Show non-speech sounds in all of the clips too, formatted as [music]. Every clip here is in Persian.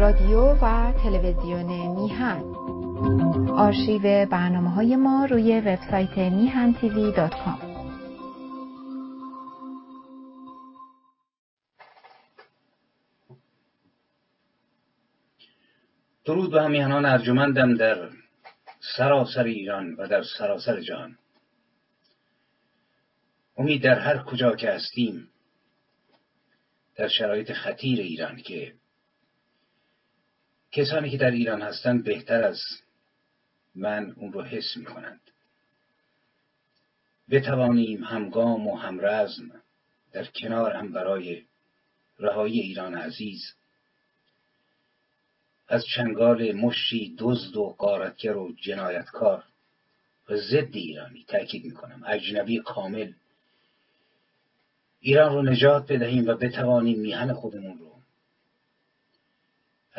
رادیو و تلویزیون میهن آرشیو برنامه های ما روی وبسایت میهن تیوی دات کام. درود به همیهنان ارجمندم در سراسر ایران و در سراسر جهان امید در هر کجا که هستیم در شرایط خطیر ایران که کسانی که در ایران هستند بهتر از من اون رو حس می کنند بتوانیم همگام و همرزم در کنار هم برای رهایی ایران عزیز از چنگال مشتی دزد و قارتگر و جنایتکار و ضد ایرانی تأکید می‌کنم. اجنبی کامل. ایران رو نجات بدهیم و بتوانیم میهن خودمون رو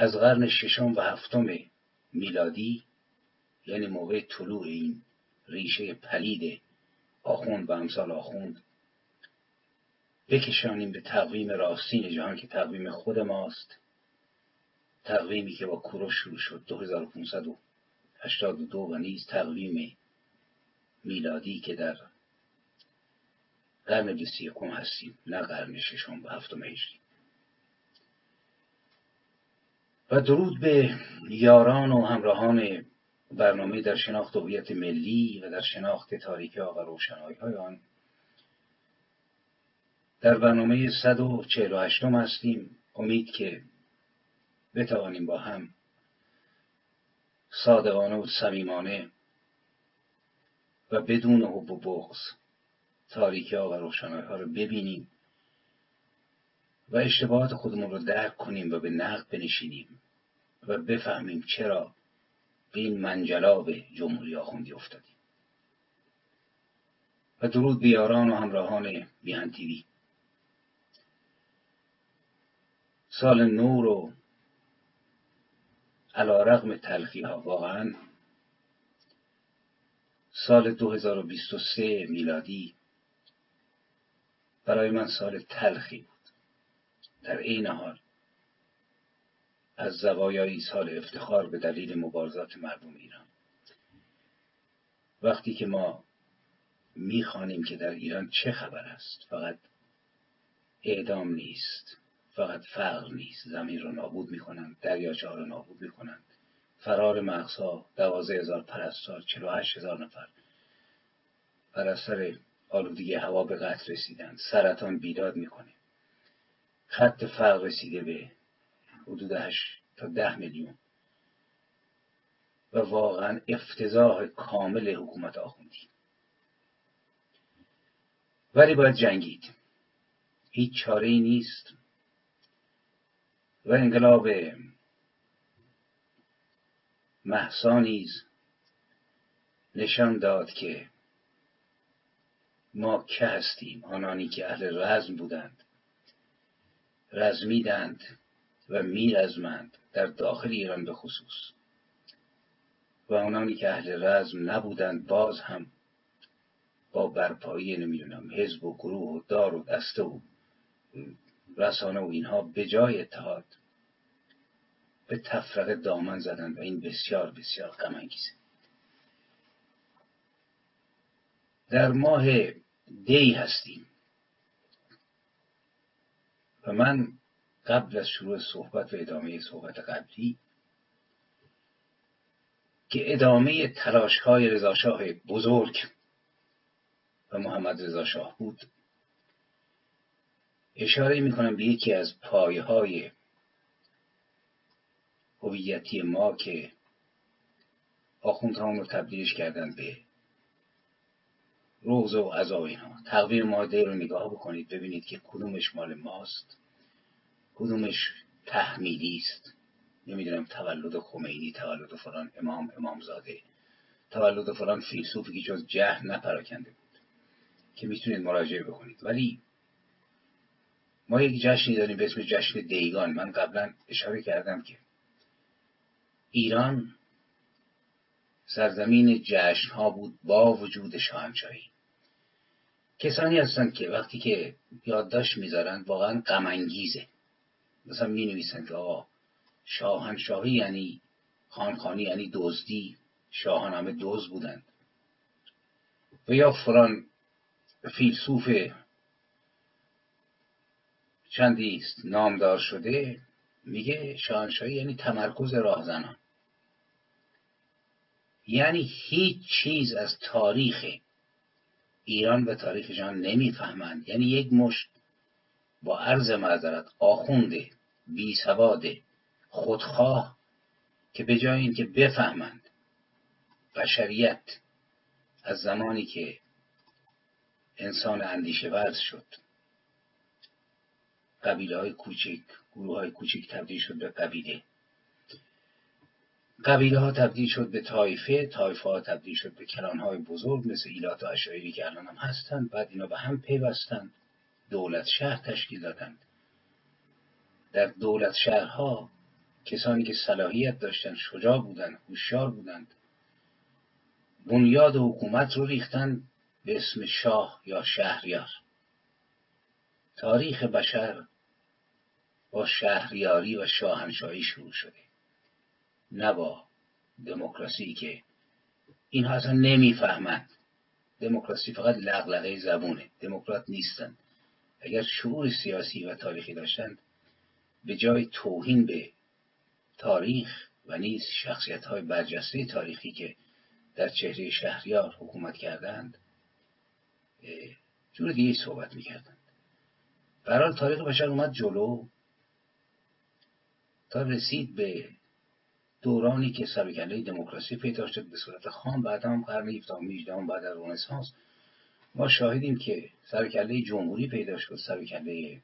از قرن ششم و هفتم میلادی یعنی موقع طلوع این ریشه پلید آخوند و امثال آخوند بکشانیم به تقویم راستین جهان که تقویم خود ماست تقویمی که با کوروش شروع شد 2582 و نیز تقویم میلادی که در قرن بیست یکم هستیم نه قرن ششم و هفتم هجری. و درود به یاران و همراهان برنامه در شناخت هویت ملی و در شناخت تاریکی ها و روشنایی های آن. در برنامه 148 هستیم. امید که بتوانیم با هم صادقانه و صمیمانه و بدون حب و بغض تاریکی ها و روشنایی ها رو ببینیم. و اشتباهات خودمون رو درک کنیم و به نقد بنشینیم و بفهمیم چرا به این منجلاب جمهوری آخوندی افتادیم. و درود به یاران و همراهان بیهن تیوی سال نو رو علا رغم تلخی ها واقعا سال 2023 میلادی برای من سال تلخی بود. در عین حال از زوایای سال افتخار به دلیل مبارزات مردم ایران. وقتی که ما می‌خوانیم که در ایران چه خبر است فقط اعدام نیست فقط فقر نیست زمین رو نابود می‌کنند دریاچه ها رو نابود می‌کنند فرار مغزها دوازه هزار پرستار چلو هشت هزار نفر بر اثر آلودگی هوا به قتل رسیدند سرطان بیداد می‌کنه. خط فقر رسیده به حدود تا ده میلیون. و واقعا افتضاح کامل حکومت آخوندی. ولی باید جنگید. هیچ چاره ای نیست. و انقلاب محسا نیز نشان داد که ما که هستیم آنانی که اهل رزم بودند رزمیدند و میرزمند در داخل ایران به خصوص. و آنانی که اهل رزم نبودند باز هم با برپایی نمی‌دونم حزب و گروه و دار و دسته و رسانه و اینها به جای اتحاد به تفرقه دامن زدند و این بسیار بسیار غم در ماه دی هستیم. و من قبل از شروع صحبت و ادامه صحبت قبلی که ادامه تلاشهای رضاشاه بزرگ و محمد رضا شاه بود اشاره می کنم به یکی از پایه های هویتی ما که آخوندهان رو تبدیلش کردن به روز و عزا اینها تقویم ماده رو نگاه بکنید ببینید که کدومش مال ماست کدومش تحمیلی است. نمی‌دونم تولد خمینی تولد فلان امام امامزاده. تولد فلان فیلسوفی که جز جهل نپراکنده بود که می‌تونید مراجعه بکنید. ولی ما یک جشنی داریم به اسم جشن دیگان. من قبلا اشاره کردم که ایران سرزمین جشن ها بود با وجود شاهنشاهی. کسانی هستند که وقتی که یادداشت می‌ذارن واقعا غم مثلا می نویسن که آقا شاهنشاهی یعنی خانخانی یعنی دزدی. شاهان همه دزد بودند و یا فلان فیلسوف چندی است نامدار شده میگه شاهنشاهی یعنی تمرکز راهزنان. یعنی هیچ چیز از تاریخ ایران و تاریخ جهان نمی‌فهمند. یعنی یک مشت با عرض معذرت آخونده بی سواده خودخواه که به جای اینکه بفهمند بشریت از زمانی که انسان اندیشه ورز شد قبیله های کوچک گروه های کوچک تبدیل شد به قبیله. قبیله ها تبدیل شد به طایفه طایفه ها تبدیل شد به کلان های بزرگ مثل ایلات و اشایری که الان هم هستند. بعد اینا به هم پیوستند. دولت شهر تشکیل دادند. در دولت شهرها کسانی که صلاحیت داشتند شجاع بودند هوشیار بودند بنیاد حکومت رو ریختن به اسم شاه یا شهریار. تاریخ بشر با شهریاری و شاهنشاهی شروع شده. نه با دموکراسی که اینها اصلا نمی‌فهمند. دموکراسی فقط لغلغه زبونه. دموکرات نیستند اگر شعور سیاسی و تاریخی داشتند به جای توهین به تاریخ و نیز شخصیت های برجسته تاریخی که در چهره شهریار حکومت کردند جور دیگه صحبت می‌کردند. برحال تاریخ بشر اومد جلو. تا رسید به دورانی که سرکله دموکراسی پیدا شد به صورت خام بعد هم قرن 17 18 بعد از رنسانس ما شاهدیم که سرکله جمهوری پیدا شد سرکله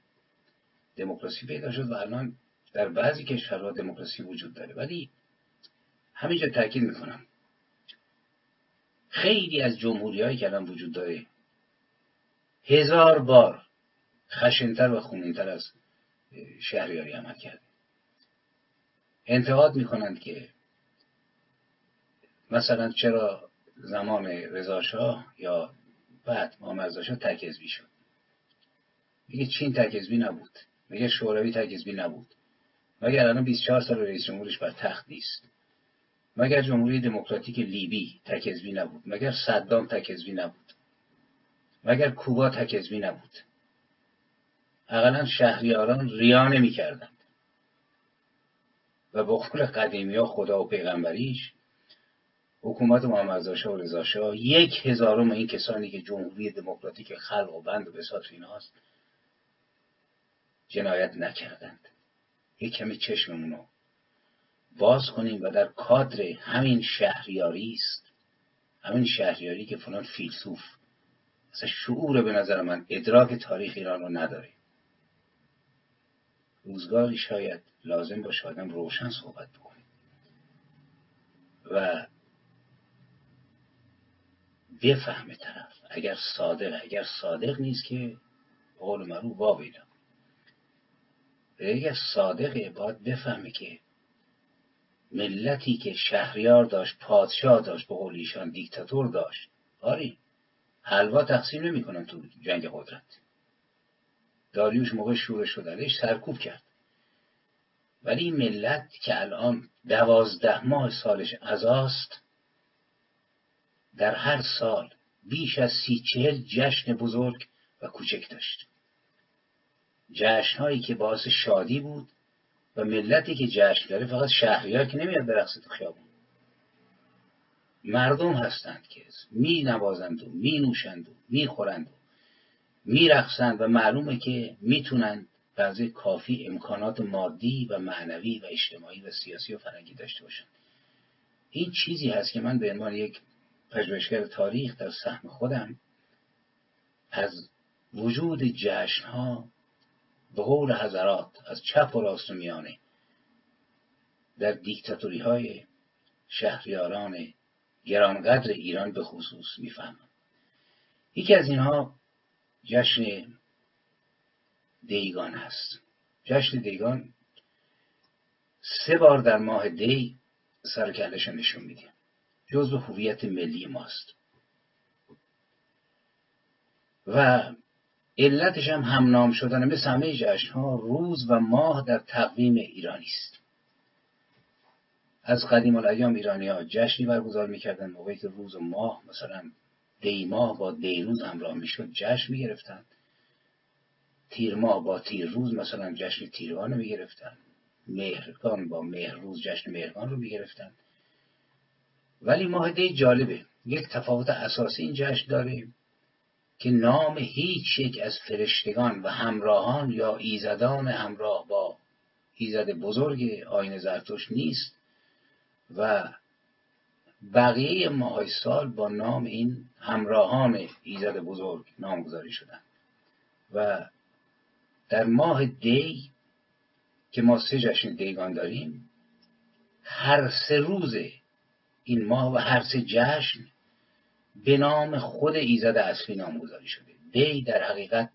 دموکراسی پیدا شد و الان در بعضی کشورها دموکراسی وجود داره. ولی همینجا تاکید می‌کنم. خیلی از جمهوری هایی که الان وجود داره هزار بار خشنتر و خونینتر از شهریاری عمل کرده. انتقاد می‌کنند که مثلا چرا زمان رضاشاه یا بعد محمد شاه تکذبی شد؟ میگه چین تکذبی نبود. میگه شوروی تکذبی نبود. مگر الان 24 سال رئیس جمهورش بر تخت نیست؟ مگر جمهوری دموکراتیک لیبی تکذبی نبود؟ مگر صدام تکذبی نبود؟ مگر کوبا تکذبی نبود؟ اقلا شهریاران ریا نمی‌کردند و به قول قدیمی ها خدا و پیغمبریش حکومت محمد و رضا شاه یک هزارم این کسانی که جمهوری دموکراتیک خلق و بند و بساط ایناست جنایت نکردند. یک کمی چشممونو باز کنیم و در کادر همین شهریاری است. همین شهریاری که فلان فیلسوف اصلا شعور به نظر من ادراک تاریخ ایران رو نداره. روزگاری شاید لازم باشه آدم روشن صحبت بکنه. و بفهمه طرف. اگر صادق اگر صادق نیست که قول مرو وا اگر صادقه باید بفهمه که ملتی که شهریار داشت پادشاه داشت به قول ایشان دیکتاتور داشت. آری حلوا تقسیم نمی‌کنن تو جنگ قدرت. داریوش موقع شورش شدنش سرکوب کرد. ولی ملت که الان دوازده ماه سالش ازاست در هر سال بیش از سی چهل جشن بزرگ و کوچک داشت. جشن هایی که باعث شادی بود و ملتی که جشن داره فقط شهریار که نمیاد برقصه تو خیابون. مردم هستند که می نوازند و می نوشند و می خورند و می رخصند و معلومه که می‌تونند بعضی کافی امکانات مادی و معنوی و اجتماعی و سیاسی و فرنگی داشته باشند این چیزی هست که من به عنوان یک پژوهشگر تاریخ در سهم خودم از وجود جشن ها به قول حضرات از چپ و راست و میانه در دیکتاتوری های شهریاران گرانقدر ایران به خصوص می‌فهمم. یکی از اینها جشن دیگان هست. جشن دیگان سه بار در ماه دی سرکلش نشون میده. جزو هویت ملی ماست. و علتش هم همنام شدن مثل همه جشن ها روز و ماه در تقویم ایرانی است. از قدیم الایام ایرانی ها جشنی برگزار می‌کردن موقعی که روز و ماه مثلا دی ماه با دیروز همراه می‌شد جشن می‌گرفتن تیر ماه با تیر روز مثلا جشن تیرگان رو می‌گرفتن. مهرگان با روز جشن مهرگان رو می‌گرفتن. ولی ماه دی جالبه. یک تفاوت اساسی این جشن داره که نام هیچ یک از فرشتگان و همراهان یا ایزدان همراه با ایزد بزرگ آین زرتوش نیست و بقیه ماه سال با نام این همراهان ایزد بزرگ نامگذاری شدن. و در ماه دی که ما سه جشن دیگان داریم هر سه روز این ماه و هر سه جشن به نام خود ایزد اصلی نامگذاری شده. دی در حقیقت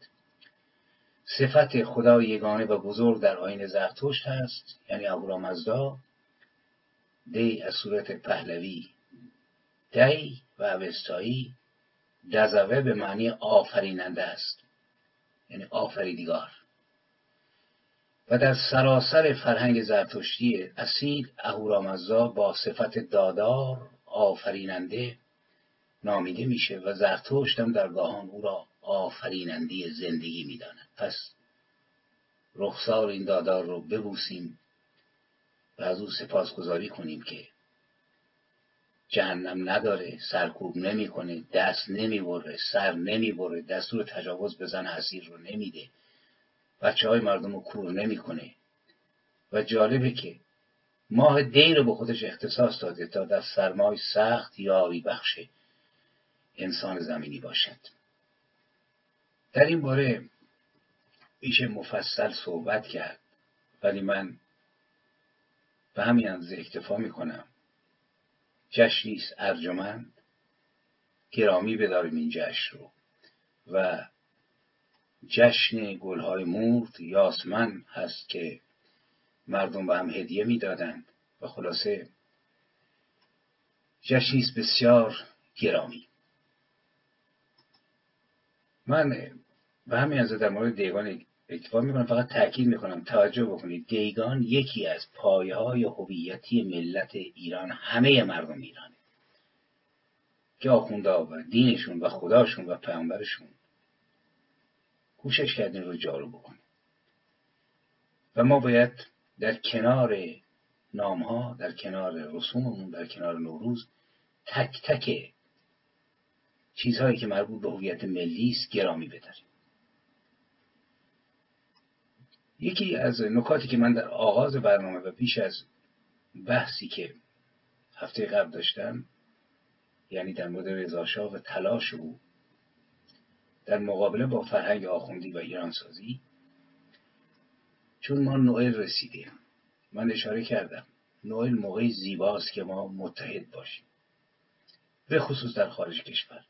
صفت خدا یگانه و بزرگ در آین زرتشت هست یعنی اهورامزدا دی از صورت پهلوی دی و اوستایی دزوه به معنی آفریننده است یعنی آفریدگار. و در سراسر فرهنگ زرتشتی اصیل اهورامزدا با صفت دادار آفریننده نامیده میشه و زرتشت هم در گاهان او را آفریننده زندگی می‌داند. پس رخسار این دادار رو ببوسیم و از او سپاسگزاری کنیم که جهنم نداره سرکوب نمی‌کنه دست نمی‌بره سر نمی‌بره دستور تجاوز به زن حسیر رو نمیده. بچه های مردم رو کور نمی‌کنه. و جالبه که ماه دی رو به خودش اختصاص داده تا در سرمای سخت یاری بخش انسان زمینی باشد. در این باره میشه مفصل صحبت کرد ولی من به همین اندازه اکتفا می‌کنم. جشنی است ارجمند گرامی بداریم این جشن رو. و جشن گلهای مورد یاسمن هست که مردم به هم هدیه می‌دادند و خلاصه جشنی است بسیار گرامی. من به همین از در مورد دیگان اکتفا می‌کنم فقط تاکید می‌کنم توجه بکنید. دیگان یکی از پایه های هویتی ملت ایران همه مردم ایرانه. که آخونده و دینشون و خداشون و پیامبرشون کوشش کردین رو جارو بکنیم و ما باید در کنار نام ها در کنار رسوممون در کنار نوروز تک تک چیزهایی که مربوط به هویت ملی است گرامی بداریم. یکی از نکاتی که من در آغاز برنامه و پیش از بحثی که هفته قبل داشتم یعنی در مورد رضاشاه و تلاش او در مقابله با فرهنگ آخوندی و ایرانسازی چون ما نوئل رسیدیم. من اشاره کردم نوئل موقعی زیباست که ما متحد باشیم. به خصوص در خارج کشور.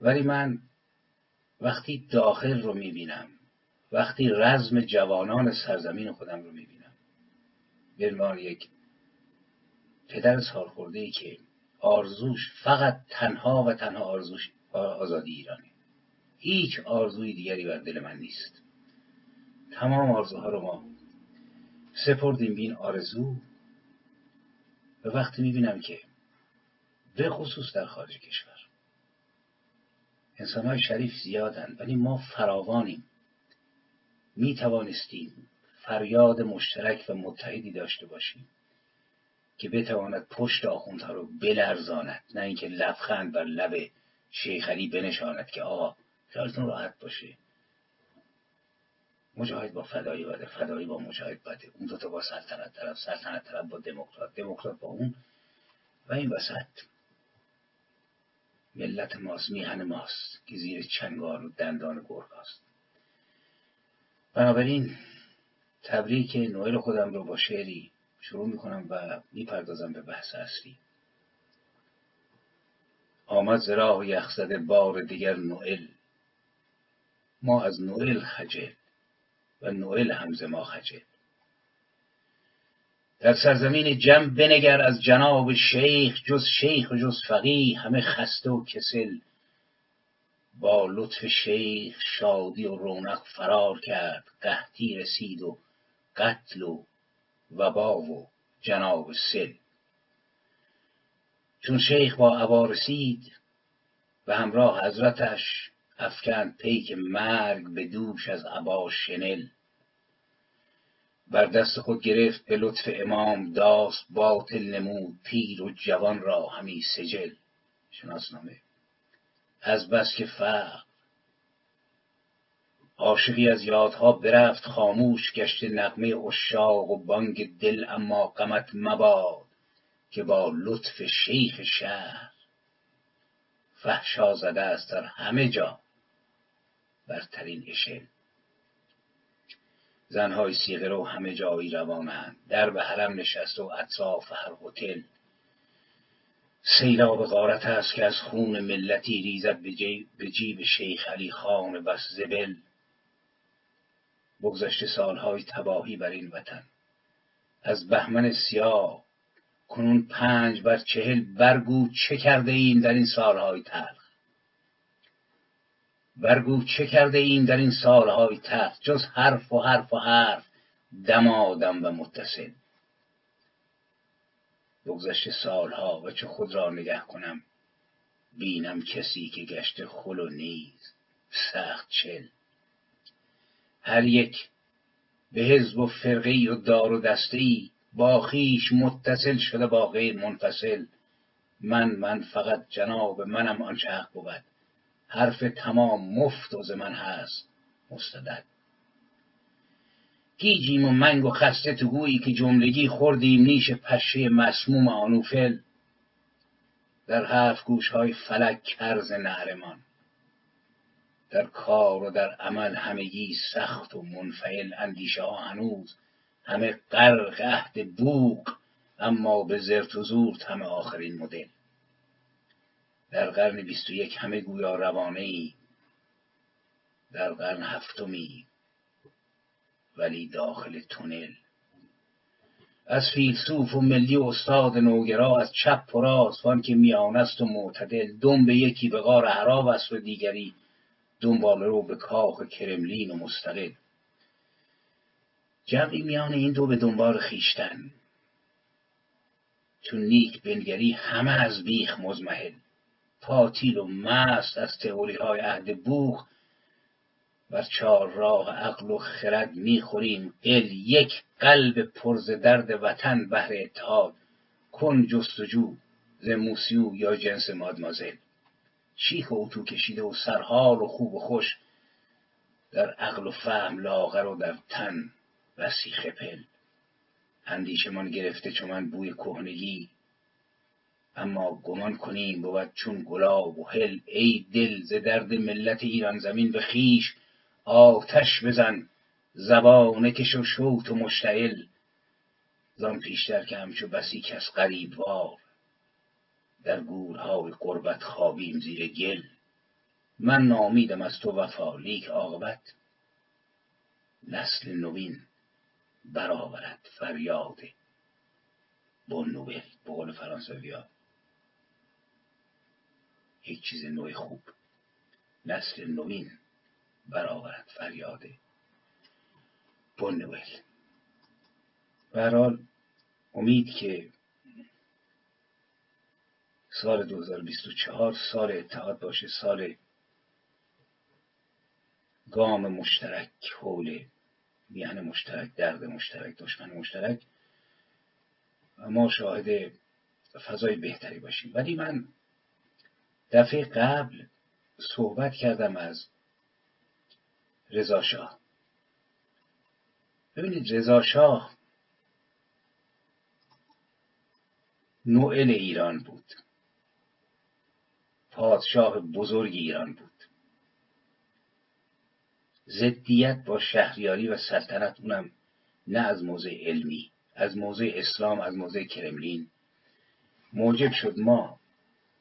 ولی من وقتی داخل رو می‌بینم وقتی رزم جوانان سرزمین خودم رو می‌بینم به یک پدر سالخورده که آرزوش فقط تنها و تنها آرزوش آزادی ایرانی هیچ آرزوی دیگری بر دل من نیست. تمام آرزوها رو ما سپردیم بین آرزو و وقتی می‌بینم که به خصوص در خارج کشور انسان های شریف زیادند ولی ما فراوانیم. می توانستیم فریاد مشترک و متحدی داشته باشیم که بتواند پشت آخوندها رو بلرزاند نه اینکه لبخند بر لب شیخ علی بنشاند که آقا خیالتون راحت باشه. مجاهد با فدایی بده فدایی با مجاهد بده. اون دوتا با سلطنت طرف سلطنت طرف با دموکرات دموکرات با اون. و این وسط ملت ماست میهن ماست که زیر چنگال و دندان گرگ است بنابراین تبریک نوئل خودم رو با شعری شروع می‌کنم و می‌پردازم به بحث اصلی. آمد زراح یخزده بار دیگر نوئل. ما از نوئل خجل و نوئل هم ما خجل. در سرزمین جم بنگر از جناب شیخ جز شیخ و جز فقیه همه خسته و کسل. با لطف شیخ شادی و رونق فرار کرد قحطی رسید و قتل و وبا و جناب سل. چون شیخ با عبا رسید و همراه حضرتش افکند پیک مرگ به دوش از عبا شنل. بر دست خود گرفت به لطف امام داست باطل نمود پیر و جوان را همی سجل. شناسنامه. از بس که فقر. عاشقی از یادها برفت خاموش گشته نغمه عشاق و بانگ دل اما غمت مباد. که با لطف شیخ شهر فحشا زده است در همه جا. برترین اشل. زنهای سیغه رو همه جایی روانند. در به حرم نشسته و اطراف هر هتل. سیلاب غارت است که از خون ملتی ریزد به جیب شیخ علی خان بس زبل. بگذشته سالهای تباهی بر این وطن. از بهمن سیاه کنون پنج بر چهل برگو چه کرده ایم در این سالهای تلخ؟ برگو چه کرده ایم در این سالهای تلخ؟ جز حرف و حرف و حرف دمادم و متصل. بگذشته سالها و چه خود را نگه کنم بینم کسی که گشته خل و نیز سخت چل. هر یک به حزب و فرقه و دار و دسته ای با خویش متصل شده با غیر منفصل. من من فقط جناب منم آنچه حق بود. حرف تمام مفت و من هست مستدد. گیجیم و منگ و خسته تو گویی که جملگی خوردیم نیش پشه مسموم آنوفل. در هفت گوش های فلک کرز نهرمان. در کار و در عمل همگی سخت و منفعل اندیشه ها هنوز. همه غرق عهد بوق اما به زرت و زورت همه آخرین مدل. در قرن بیست و یک همه گویا روانه ای در قرن هفتمی ولی داخل تونل. از فیلسوف و ملی و استاد نوگرا از چپ و راست وان که میان است و معتدل دم به یکی به غار حراب است و دیگری دنبال رو به کاخ کرملین و مستقل. جمعی میان این دو به دنبال خیشتن. چون نیک بنگری همه از بیخ مزمحل. پاتیل و مست از تئوری های عهد بوخ. بر چهار راه عقل و خرد می‌خوریم. قل یک قلب پرز درد وطن بهر اتحاد. کن جستجو ز موسیو یا جنس مادمازل. شیخ و اتو کشیده و سرحال و خوب و خوش. در عقل و فهم لاغر و در تن. بسی خپل اندیشمان گرفته چون من بوی کهنگی. اما گمان کنیم بود چون گلاب و هل ای دل ز درد ملت ایران زمین به خویش آتش بزن زبانه کش و شوت و مشتعل. زان پیشتر که همچو بسی کس غریب وار. در گورهای غربت خوابیم زیر گل. من نامیدم از تو وفا لیک عاقبت. نسل نوین برآورد. فریاد بونوول به قول فرانسویا یک چیز نوع خوب. نسل نوین برآورد. فریاد بونوول به حال امید که سال 2024 سال اتحاد باشه سال گام مشترک حول میهن مشترک درد مشترک دشمن مشترک. ما شاهد فضای بهتری باشیم. ولی من دفعه قبل صحبت کردم از رضا شاه. ببینید رضا شاه نوئل ایران بود. پادشاه بزرگ ایران بود. ضدیت با شهریاری و سلطنت اونم نه از موضع علمی از موضع اسلام از موضع کرملین. موجب شد ما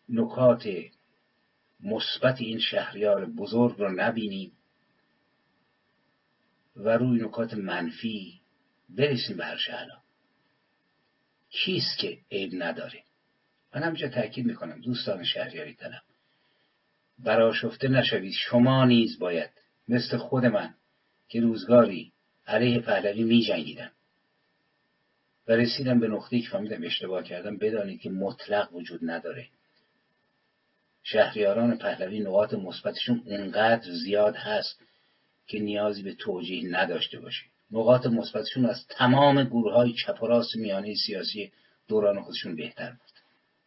نکات مثبت این شهریار بزرگ رو نبینیم و روی نکات منفی برسیم به هر شهلا کیست که عیب نداره؟ من همینجا تاکید می‌کنم دوستان شهریاری طلب براشفته نشوید شما نیز باید مثل خود من که روزگاری علیه پهلوی می جنگیدم و رسیدم به نقطه که فهمیدم اشتباه کردم بدانید که مطلق وجود نداره. شهریاران پهلوی نقاط مثبتشون اونقدر زیاد هست که نیازی به توجیه نداشته باشه. نقاط مثبتشون از تمام گروه های چپ و راست میانه سیاسی دوران خودشون بهتر بود.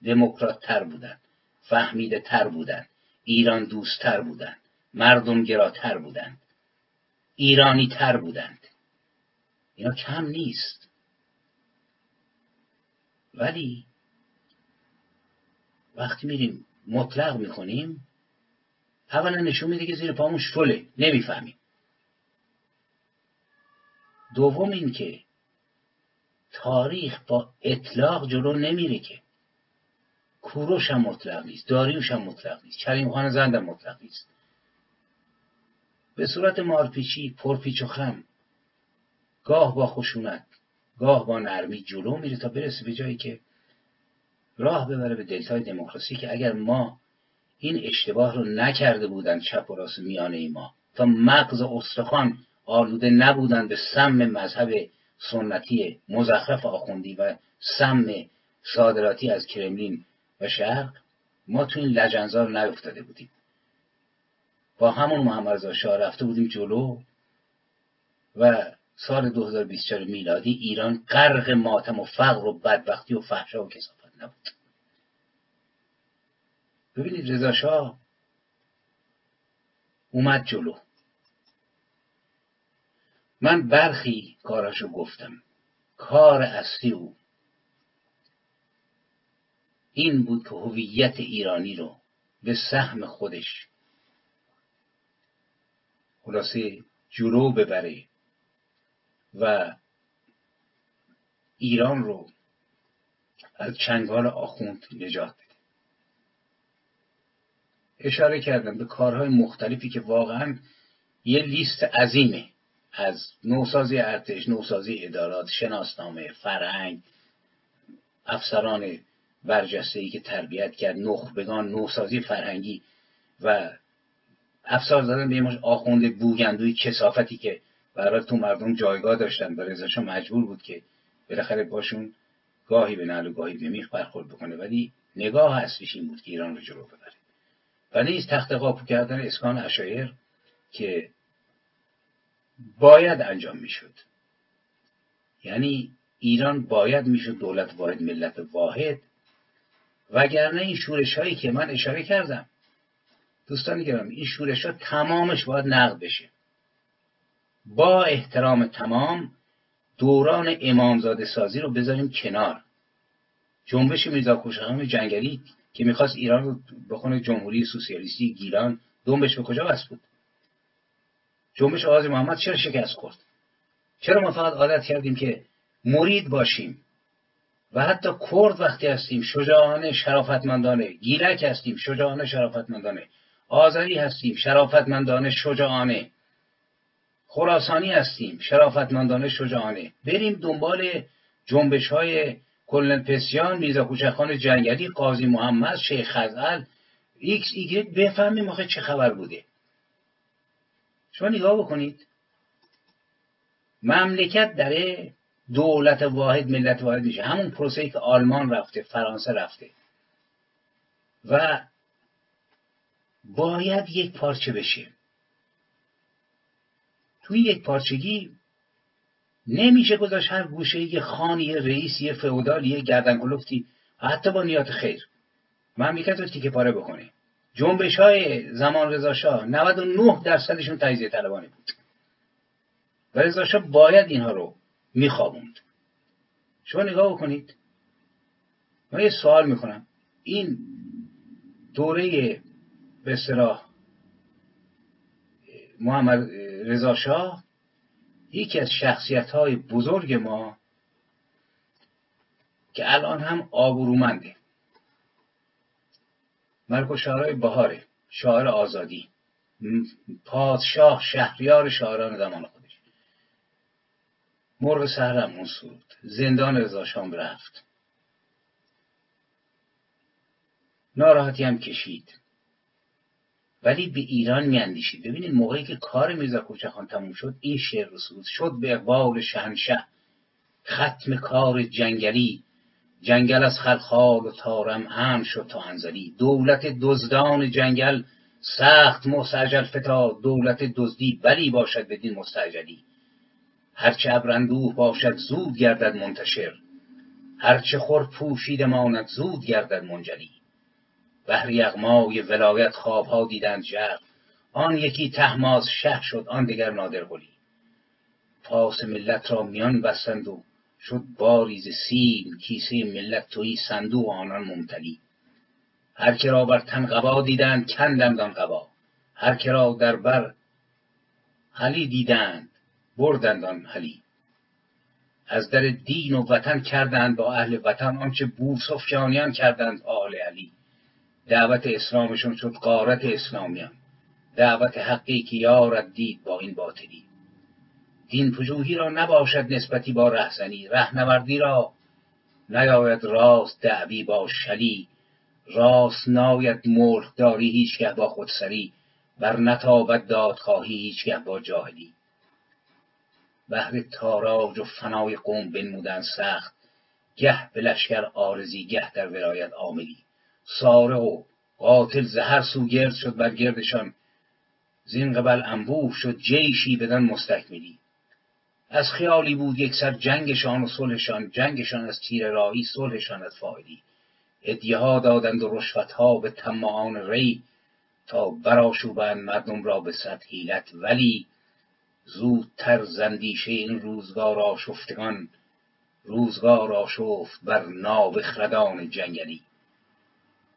دموکرات تر بودن فهمیده تر بودن ایران دوست تر بودن. مردم گراتر بودند. ایرانی تر بودند. اینا کم نیست. ولی وقتی میریم مطلق می‌کنیم اولا نشون میده که زیر پامون شله نمی‌فهمیم. دوم اینکه تاریخ با اطلاق جلو نمیره که کوروش هم مطلق نیست داریوش هم مطلق نیست کریم خان زند هم مطلق نیست. به صورت مارپیچی پرپیچ و خم. گاه با خشونت گاه با نرمی جلو میره تا برسه به جایی که راه ببره به دلتای دموکراسی که اگر ما این اشتباه رو نکرده بودن چپ و راست میانه ما تا مغز استخوان آلوده نبودن به سم مذهب سنتی مزخرف آخوندی و سم صادراتی از کرملین و شرق ما تو این لجنزار نیفتاده بودیم. با همون محمد شاه رفته بودیم جلو و سال 2024 میلادی ایران غرق ماتم و فقر و بدبختی و فحشا و کسافت نبود. ببینید رضا شاه اومد جلو. من برخی کاراشو گفتم. کار اصلی او این بود که هویت ایرانی رو به سهم خودش خلاصه جلو ببره و ایران رو از چنگال آخوند نجات بده اشاره کردم به کارهای مختلفی که واقعا یه لیست عظیمه. از نوسازی ارتش نوسازی ادارات شناسنامه فرهنگ افسران برجسته ای که تربیت کرد نخبگان نوسازی فرهنگی و افسار زدن به یه آخونده بوگندوی کسافتی که برای تو مردم جایگاه داشتن. و رضاشاه مجبور بود که بالاخره باشون گاهی به نعل و گاهی به میخ برخورد بکنه. ولی نگاه اصلیش این بود که ایران رو جلو ببره. و نیز تخت قاپو کردن اسکان اشایر که باید انجام می‌شد. یعنی ایران باید می‌شد دولت واحد ملت واحد. وگرنه این شورش هایی که من اشاره کردم دوستان گرامی این شورش ها تمامش باید نقد بشه. با احترام تمام دوران امامزاده سازی رو بذاریم کنار. جنبش میرزا کوشخان جنگلی که می‌خواست ایران رو بخونه جمهوری سوسیالیستی گیلان دنبش به کجا بس بود؟ جنبش آغاز محمد چرا شکست خورد؟ چرا ما فقط عادت کردیم که مرید باشیم و حتی کرد وقتی هستیم شجاعانه شرافتمندانه گیلک هستیم شجاعانه شرافتمندانه. آذری هستیم شرافتمندانه شجاعانه. خراسانی هستیم شرافتمندانه شجاعانه. بریم دنبال جنبش های کلن پسیان میرزا کوچکخان جنگلی قاضی محمد شیخ خزعل ایکس ایگرگ بفهمیم آخه چه خبر بوده. شما نگاه بکنید. مملکت داره دولت واحد ملت واحد میشه. همون پروسه که آلمان رفته فرانسه رفته. و باید یک پارچه بشه. توی یک پارچگی نمیشه گذاشت هر گوشه یه خانی یه رئیس یه فئودال یه گردن کلفتی حتی با نیات خیر. مملکت رو تیکه پاره بکنه. جنبش های زمان رضا شاه 99 درصدشون تجزیه طلبانه بود. و رضا شاه باید اینها رو میخوابوند. شما نگاه بکنید. من یه سوال می‌کنم. این دوره به اصطلاح محمد رضا شاه یکی از شخصیت های بزرگ ما که الان هم آبرومنده. ملک و شعرهای بهاره شاعر آزادی. پادشاه شهریار شاعران زمان خودش. مرغ سهرم اون سرود زندان رضا شام رفت. ناراحتی هم کشید. ولی به ایران میاندیشید. ببینید موقعی که کار میرزا کوچخان تموم شد این شعر رو شد به اقبال شهنشه. ختم کار جنگلی. جنگل از خلخال و تارم هم شد تا انزلی. دولت دزدان جنگل سخت مستعجل فتا. دولت دزدی بلی باشد بدین مستعجلی. هرچه ابرندوه باشد زود گردد منتشر. هرچه خور پوشیده ماند زود گردد منجلی. بهر یغمای ولایت خوابها دیدند ژرف آن یکی تهماس شه شد آن دگر نادرقلی پاس ملت را میان بستند و شد باریز سیم کیسه ملت توی صندوق آنان ممتلی. هر که را بر تن قبا دیدند کندند آن قبا. هر که را در بر حلی دیدند بردند آن حلی. از در دین و وطن کردند با اهل وطن آنچه بوسفیانیان کردند آل علی. دعوت اسلامشون شد قارت اسلامیان. دعوت حقی که یارد دید با این باطلی. دین پژوهی را نباشد نسبتی با رهزنی. رهنوردی را نیاید راست دعوی با شلی. راست ناید داری هیچگه با خودسری. بر نتابد دادخواهی هیچگه با جاهلی. بهر تاراج و فنای قوم بنمودند سخت. گه به لشکر آرزی گه در ولایت عاملی. سارق و قاتل زهر سو گرد شد بر گردشان. زین قبل انبوه شد جیشی بدن مستکملی از خیالی بود یک سر جنگشان و صلحشان جنگشان از تیر رایی صلحشان از فاعلی هدیه ها دادند و رشوت ها به طماعان ری تا برآشوبند مردم را به صد حیلت. ولی زودتر زندیشه این روزگار آشفتگان روزگار آشفت بر نابخردان جنگلی.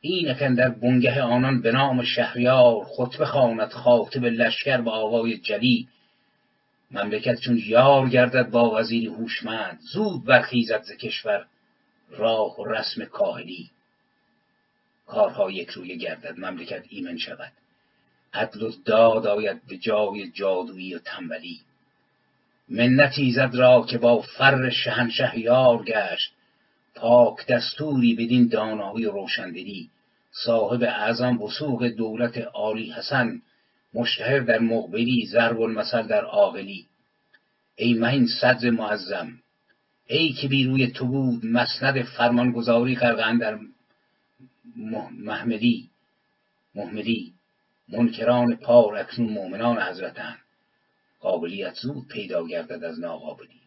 اینک در بنگه آنان به نام شهریار خطبه خواند خاطب لشکر به آوای جلی مملکت چون یار گردد با وزیری هوشمند زود برخیزد ز کشور راه و رسم کاهلی. کارها یک رویه گردد مملکت ایمن شود. عدل و داد آید به جای جادویی و تنبلی. منت ایزد را که با فر شهنشه یار گشت. پاک دستوری بدین دانایی و روشندلی صاحب اعظم وثوق دولت عالی حسن مشتهر در مقبلی ضرب المثل در عاقلی. ای مهین صدر معظم ای که بی روی تو بود مسند فرمانگذاری غرق در محملی محملی منکران پار اکنون مؤمنان حضرتن قابلیت زود پیدا گردد از ناقابلی.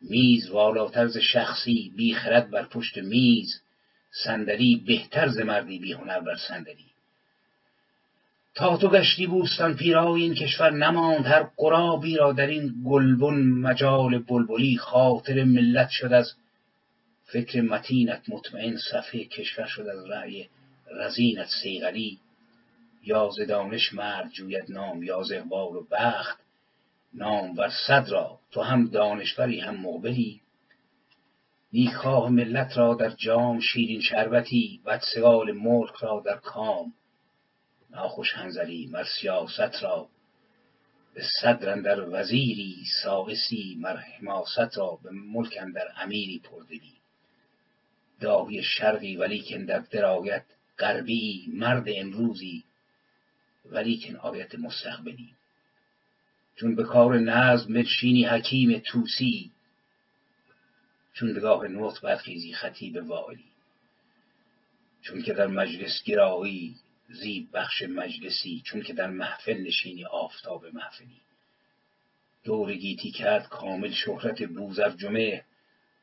میز والاتر ز شخصی بی خرد بر پشت میز. صندلی بهتر ز مردی بی هنر بر صندلی. تا تو گشتی بوستان پیرای این کشور نماند هر قرابی را در این گلبن مجال بلبلی خاطر ملت شد از فکر متینت مطمئن صفحه کشور شد از رأی رزینت سیغلی یا ز دانش مرد جوید نام یا ز اقبال و بخت نام بر صد را. تو هم دانشوری هم مقبلی. نیکخواه ملت را در جام شیرین شربتی بدسگال ملک را در کام. ناخوش هنزلی مر سیاست را به صدر در وزیری سائسی مر حماست را به ملک اندر امیری پردلی داوی شرقی ولیکن در درایت غربی مرد امروزی ولیکن آیت مستقبلی. چون به کار نظم بنشینی حکیم توسی چون نگاه نطق برخیزی خطیب والی. چون که در مجلس گرایی زیب بخش مجلسی چون که در محفل نشینی آفتاب محفلی. دور گیتی کرد کامل شهرت بوزر جمه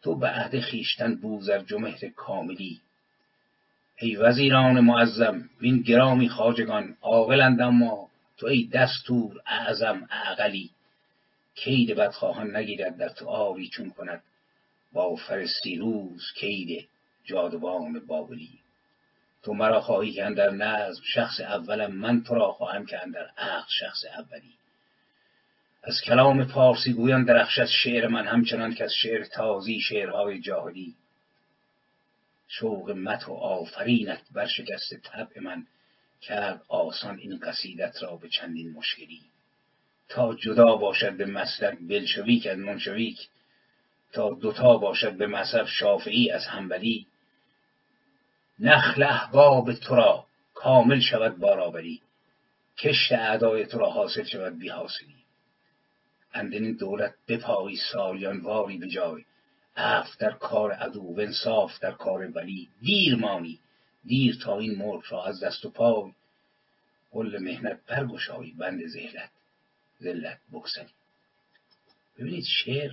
تو به عهد خویشتن بوزر جمهر کاملی. ای وزیران معظم وین گرامی خواجگان عاقلند اما تو ای دستور اعظم اعقلی. کید بدخواهان نگیرد در تو آری چون کند با روز کید جادوان بابلی. تو مرا خواهی که اندر نظم شخص اولم من تو را خواهم که اندر عقل شخص اولی. از کلام پارسی گویان درخشد شعر من همچنان که از شعر تازی شعرهای جاهلی. شوق مت و آفرینت بر شکست طبع من کرد آسان این قصیدت را به چندین مشکلی. تا جدا باشد به مسلک بلشویک از منشویک تا دوتا باشد به مذهب شافعی از همبلی نخل احباب تو را کامل شود بارابری کشت اعدای تو را حاصل شود بی حاصلی. اندین دولت بپایی سالیان واری به جای اف در کار عدو و انصاف در کار ولی. دیر مانی دیر تا این ملک را از دست و پای. قل مهنت برگشایی بند ذلت ذلت بگسلی. ببینید شعر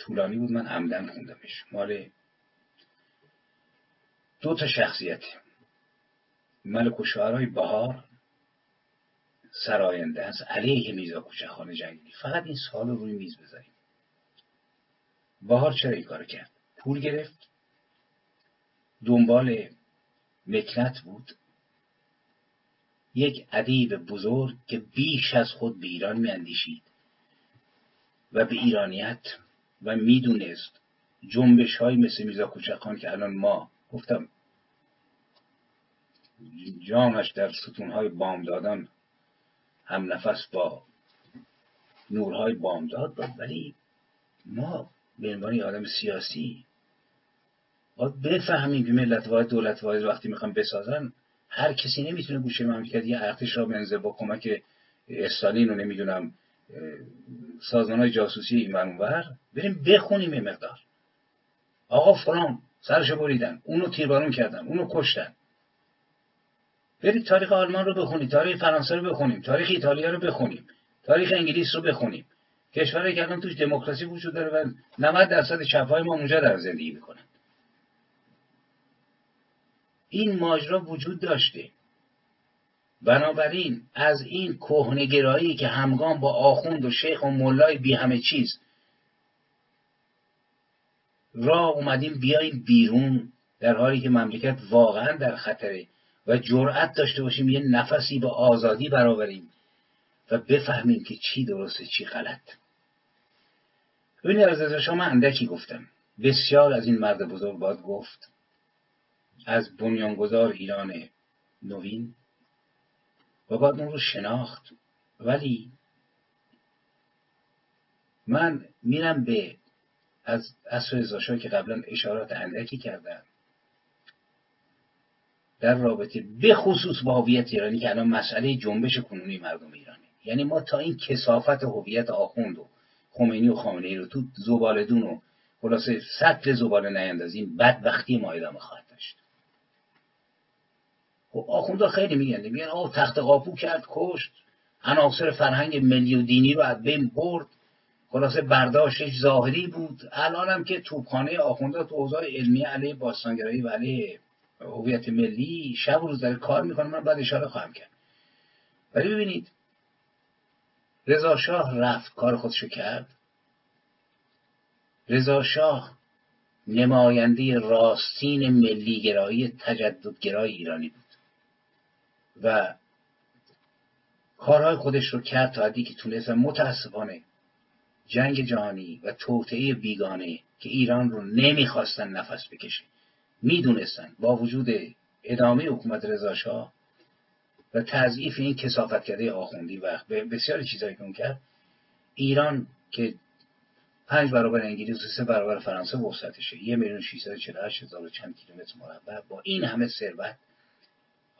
طولانی بود من عمدن خوندمش. مال دو تا شخصیت. ملک و شعرهای بهار سراینده است علیه میزا کوچخان جنگلی فقط این سال رو روی میز بذاریم. بهار چرا این کار کرد؟ پول گرفت. دنبال مکنت بود. یک ادیب بزرگ که بیش از خود به ایران میاندیشید و به ایرانیت و می‌دونست جنبش های مثل میزا کوچکان که الان ما گفتم جانش در ستونهای بامدادان هم نفس با نورهای بامداد بود ولی ما به عنوان آدم سیاسی باید بفهمیم که ملت واحد دولت واحد وقتی می‌خوام بسازن هر کسی نمی‌تونه گوشه مملکت یه ارتش را بنزه با کمک استالین رو نمی‌دونم سازمان های جاسوسی این ور بریم بخونیم یه مقدار. آقا فلان سرش بریدن اونو تیربارون کردن اونو کشتن. برید تاریخ آلمان رو بخونیم تاریخ فرانسه رو بخونیم تاریخ ایتالیا رو بخونیم تاریخ انگلیس رو بخونیم. کشوری که الان توش دموکراسی وجود داره و 90 درصد چپهای ما اونجا در زندگی می‌کنن. این ماجرا وجود داشته. بنابراین از این کهنگرایی که همگام با آخوند و شیخ و ملای بی همه چیز را اومدیم بیاییم بیرون در حالی که مملکت واقعا در خطره و جرأت داشته باشیم یه نفسی به آزادی برآوریم و بفهمیم که چی درسته چی غلط. ببینید از شما اندکی گفتم. بسیار از این مرد بزرگ باید گفت از بنیانگذار ایران نوین و باید اون رو شناخت. ولی من میرم به از اصر ازاشا که قبلا اشارات اندکی کردم. در رابطه به خصوص با هویت ایرانی که الان مسئله جنبش کنونی مردم ایرانه. یعنی ما تا این کسافت هویت آخوند و خمینی و خامنه ای رو تو زبالدون و خلاصه سطل زباله نیندازیم بدبختی ما ادامه خواهد داشت. خب خیلی میگن. میگن آه تخت قاپو کرد کشت. عناصر فرهنگ ملی و دینی رو از بین برد. خلاصه برداشتش ظاهری بود. الان هم که توپخانه آخوندا تو اوضاع علمی علیه باستانگرایی و علیه هویت ملی شب و روز داره کار می‌کنه. من بعد اشاره خواهم کرد. ولی ببینید رضا شاه رفت کار خودشو کرد. رضا شاه نماینده راستین ملیگرایی تجددگرای ایرانی بود. و کارهای خودش رو کرد تا حدی که تونست و متاسفانه جنگ جهانی و توطعه بیگانه که ایران رو نمی‌خواستن نفس بکشه. می‌دونستن با وجود ادامه حکومت رضاشاه و تضعیف این کسافت کرده آخوندی و بسیاری چیزهایی که اون کرد ایران که پنج برابر انگلیس و سه برابر فرانسه وسعتشه یه میلیون هشت هزار چند کیلومتر مربع با این همه ثروت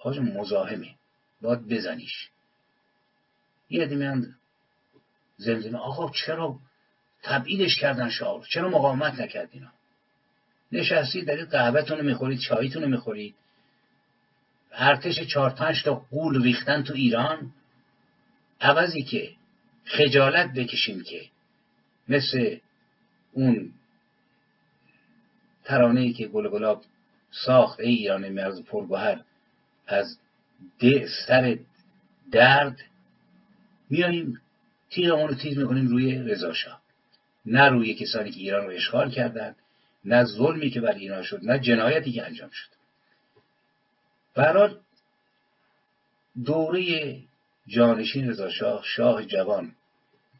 حاج مزاحمه باید بزنیش. یه میان زمزمه آقا چرا تبعیدش کردن شاه چرا مقاومت نکرد اینا؟ نشستید دارید قهوهتون رو می‌خورید چایتون رو می‌خورید. ارتش چهار پنج تا قول ریختن تو ایران. عوضی که خجالت بکشیم که مثل اون ترانه ای که گل گلاب ساخت ای ایران مرز پرگوهر. از سر درد میاییم تیرمون رو تیز می‌کنیم روی رضاشاه نه روی کسانی که ایران رو اشغال کردند نه ظلمی که بر ایران شد نه جنایتی که انجام شد. برحال دوره جانشین رضا شاه شاه جوان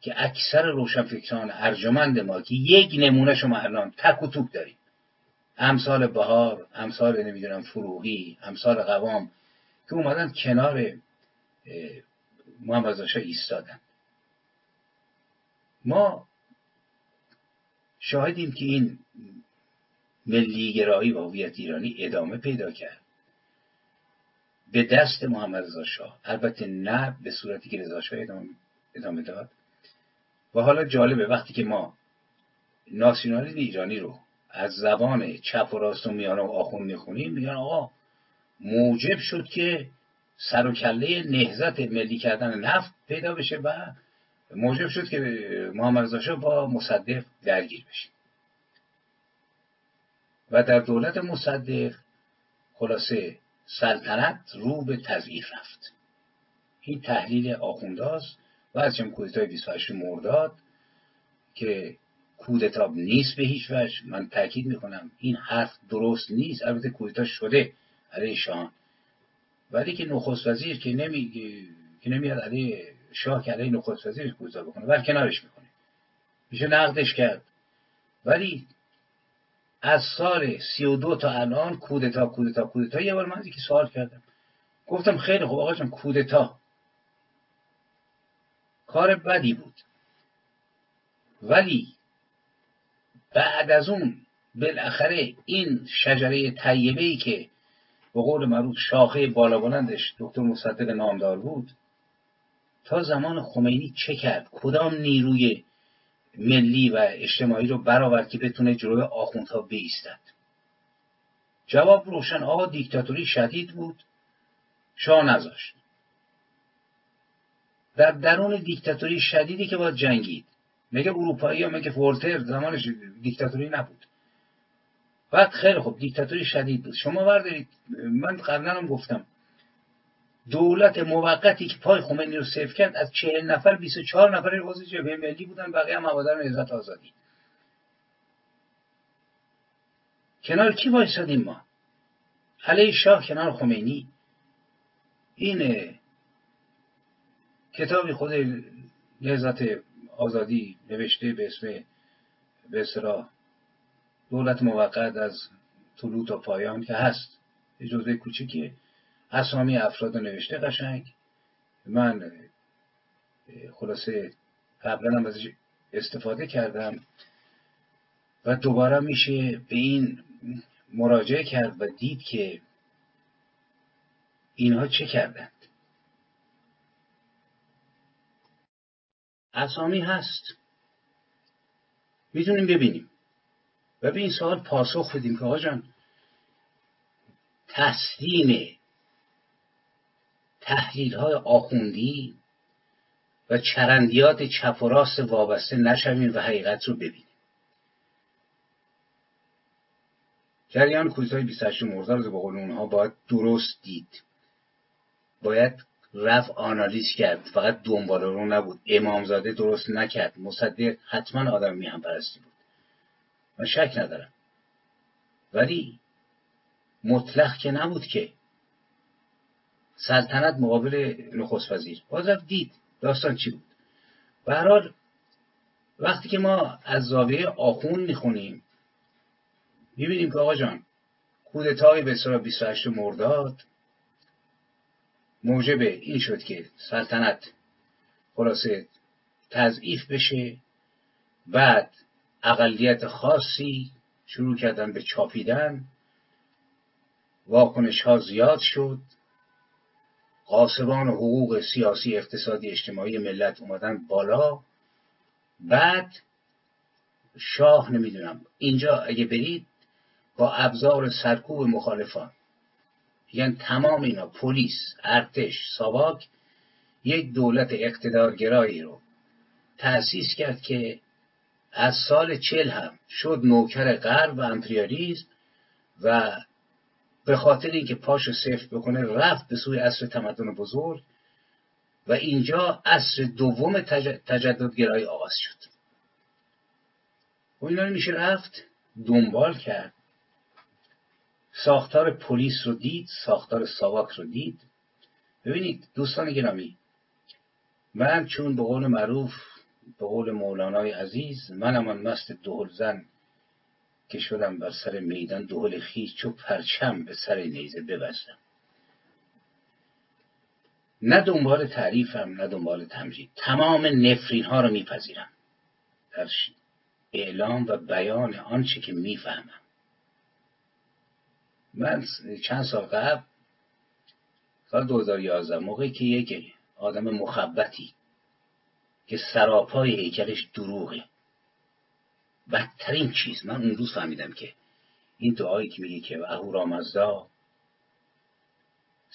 که اکثر روشنفکران ارجمند ما که یک نمونه شما الان تک و توک داریم. امثال بهار امثال نمی‌دونم فروغی امثال قوام که اومدن کنار محمد رضا ایستادن. ما شاهدیم که این ملیگرایی و هویت ایرانی ادامه پیدا کرد. به دست محمد رضا شاه. البته نه به صورتی که رضا شاه ادامه, داد. و حالا جالبه وقتی که ما ناسیونالیسم ایرانی رو از زبان چپ و راست و میانه و آخون می‌خونیم میگن آقا موجب شد که سر و کله نهزت ملی کردن نفت پیدا بشه و موجب شد که محمد رضا با مصدق درگیر بشه. و در دولت مصدق خلاصه سلطنت رو به تضعیف رفت. این تحلیل آخونداست و از چم کودتای 28 مرداد که کودتا نیست به هیچ وجه من تاکید می‌کنم این حرف درست نیست. البته کودتا شده. علیه شاه. ولی که نخست وزیر که نمیگه که نمیاد علیه شاه که علیه نخست وزیر کودتا بکنه بر کنارش می‌کنه. میشه نقدش کرد. ولی از سال سی و دو تا الان کودتا کودتا کودتا یه بار من که سوال کردم. گفتم خیلی خوب آقا جان کودتا. کار بدی بود. ولی بعد از اون بالاخره این شجره طیبه ای که به قول معروف شاخه بالا بلندش دکتر مصدق نامدار بود. تا زمان خمینی چه کرد؟ کدام نیروی ملی و اجتماعی رو برآورد که بتونه جلوی آخوندها بیستد؟ جواب روشن آقا دیکتاتوری شدید بود. شاه نذاشت. در درون دیکتاتوری شدیدی که باید جنگید. میگه اروپایی ها میگه فورتر زمانش دیکتاتوری نبود. بعد خیلی خوب دیکتاتوری شدید بود. شما بردارید من قبلا هم گفتم دولت موقتی که پای خمینی رو صرف کرد از چهل نفر 24 نفر عضو جبهه ملی بودن بقیه هم هوادار نهضت آزادی. کنار کی وایسادیم ما؟ علیه شاه کنار خمینی. این کتابی خود نهضت آزادی نوشته به اسم به دولت موقت از طلوع تا پایان که هست. اجازه کوچیکیه اسامی افراد نوشته قشنگ. من خلاصه قبلا هم ازش استفاده کردم. و دوباره میشه به این مراجعه کرد و دید که اینها چه کردند. اسامی هست. می‌تونیم ببینیم. و به این سوال پاسخ بدیم که آقا جان تسلیم تحلیل های آخوندی و چرندیات چپ و راست وابسته نشویم و حقیقت رو ببینیم. جریان کوزهای 28 مرداد رو به قول اونها باید درست دید. باید رفت آنالیز کرد. فقط دنبال رو نبود. امامزاده درست نکرد. مصدق حتما آدم میهم پرستی بود. من شک ندارم. ولی مطلق که نبود که سلطنت مقابل نخست وزیر. باز رفت دید داستان چی بود. به حال وقتی که ما از زاویه آخون می‌خونیم می‌بینیم که آقا جان کودتای به سال 28 مرداد موجب این شد که سلطنت خلاصه تضعیف بشه. بعد اقلیت خاصی شروع کردن به چاپیدن. واکنش ها زیاد شد. قاسبان حقوق سیاسی اقتصادی اجتماعی ملت اومدن بالا. بعد شاه نمی‌دونم. اینجا اگه برید با ابزار سرکوب مخالفان یعنی تمام اینا پلیس ارتش ساواک یک دولت اقتدارگرایی رو تأسیس کرد که از سال چل هم شد نوکر غرب و امپریالیزم و به خاطر اینکه پاشو صفر بکنه رفت به سوی عصر تمدن بزرگ و اینجا عصر دوم تجددگرایی آغاز شد. و اینا میشه رفت دنبال کرد. ساختار پلیس رو دید ساختار ساواک رو دید. ببینید دوستان گرامی من چون به قول معروف به قول مولانای عزیز من امان مست دهل زن که شدم بر سر میدان دهل خیش چو پرچم به سر نیزه ببستم. نه دنبال تعریفم نه دنبال تمجید. تمام نفرین ها رو میپذیرم. در اعلام و بیان آنچه که می‌فهمم. من چند سال قبل سال 2011 موقعی که یک آدم مخبتی که سراپای هیکلش دروغه. بدترین چیز. من اون روز فهمیدم که این دعایی که میگه که اهورامزدا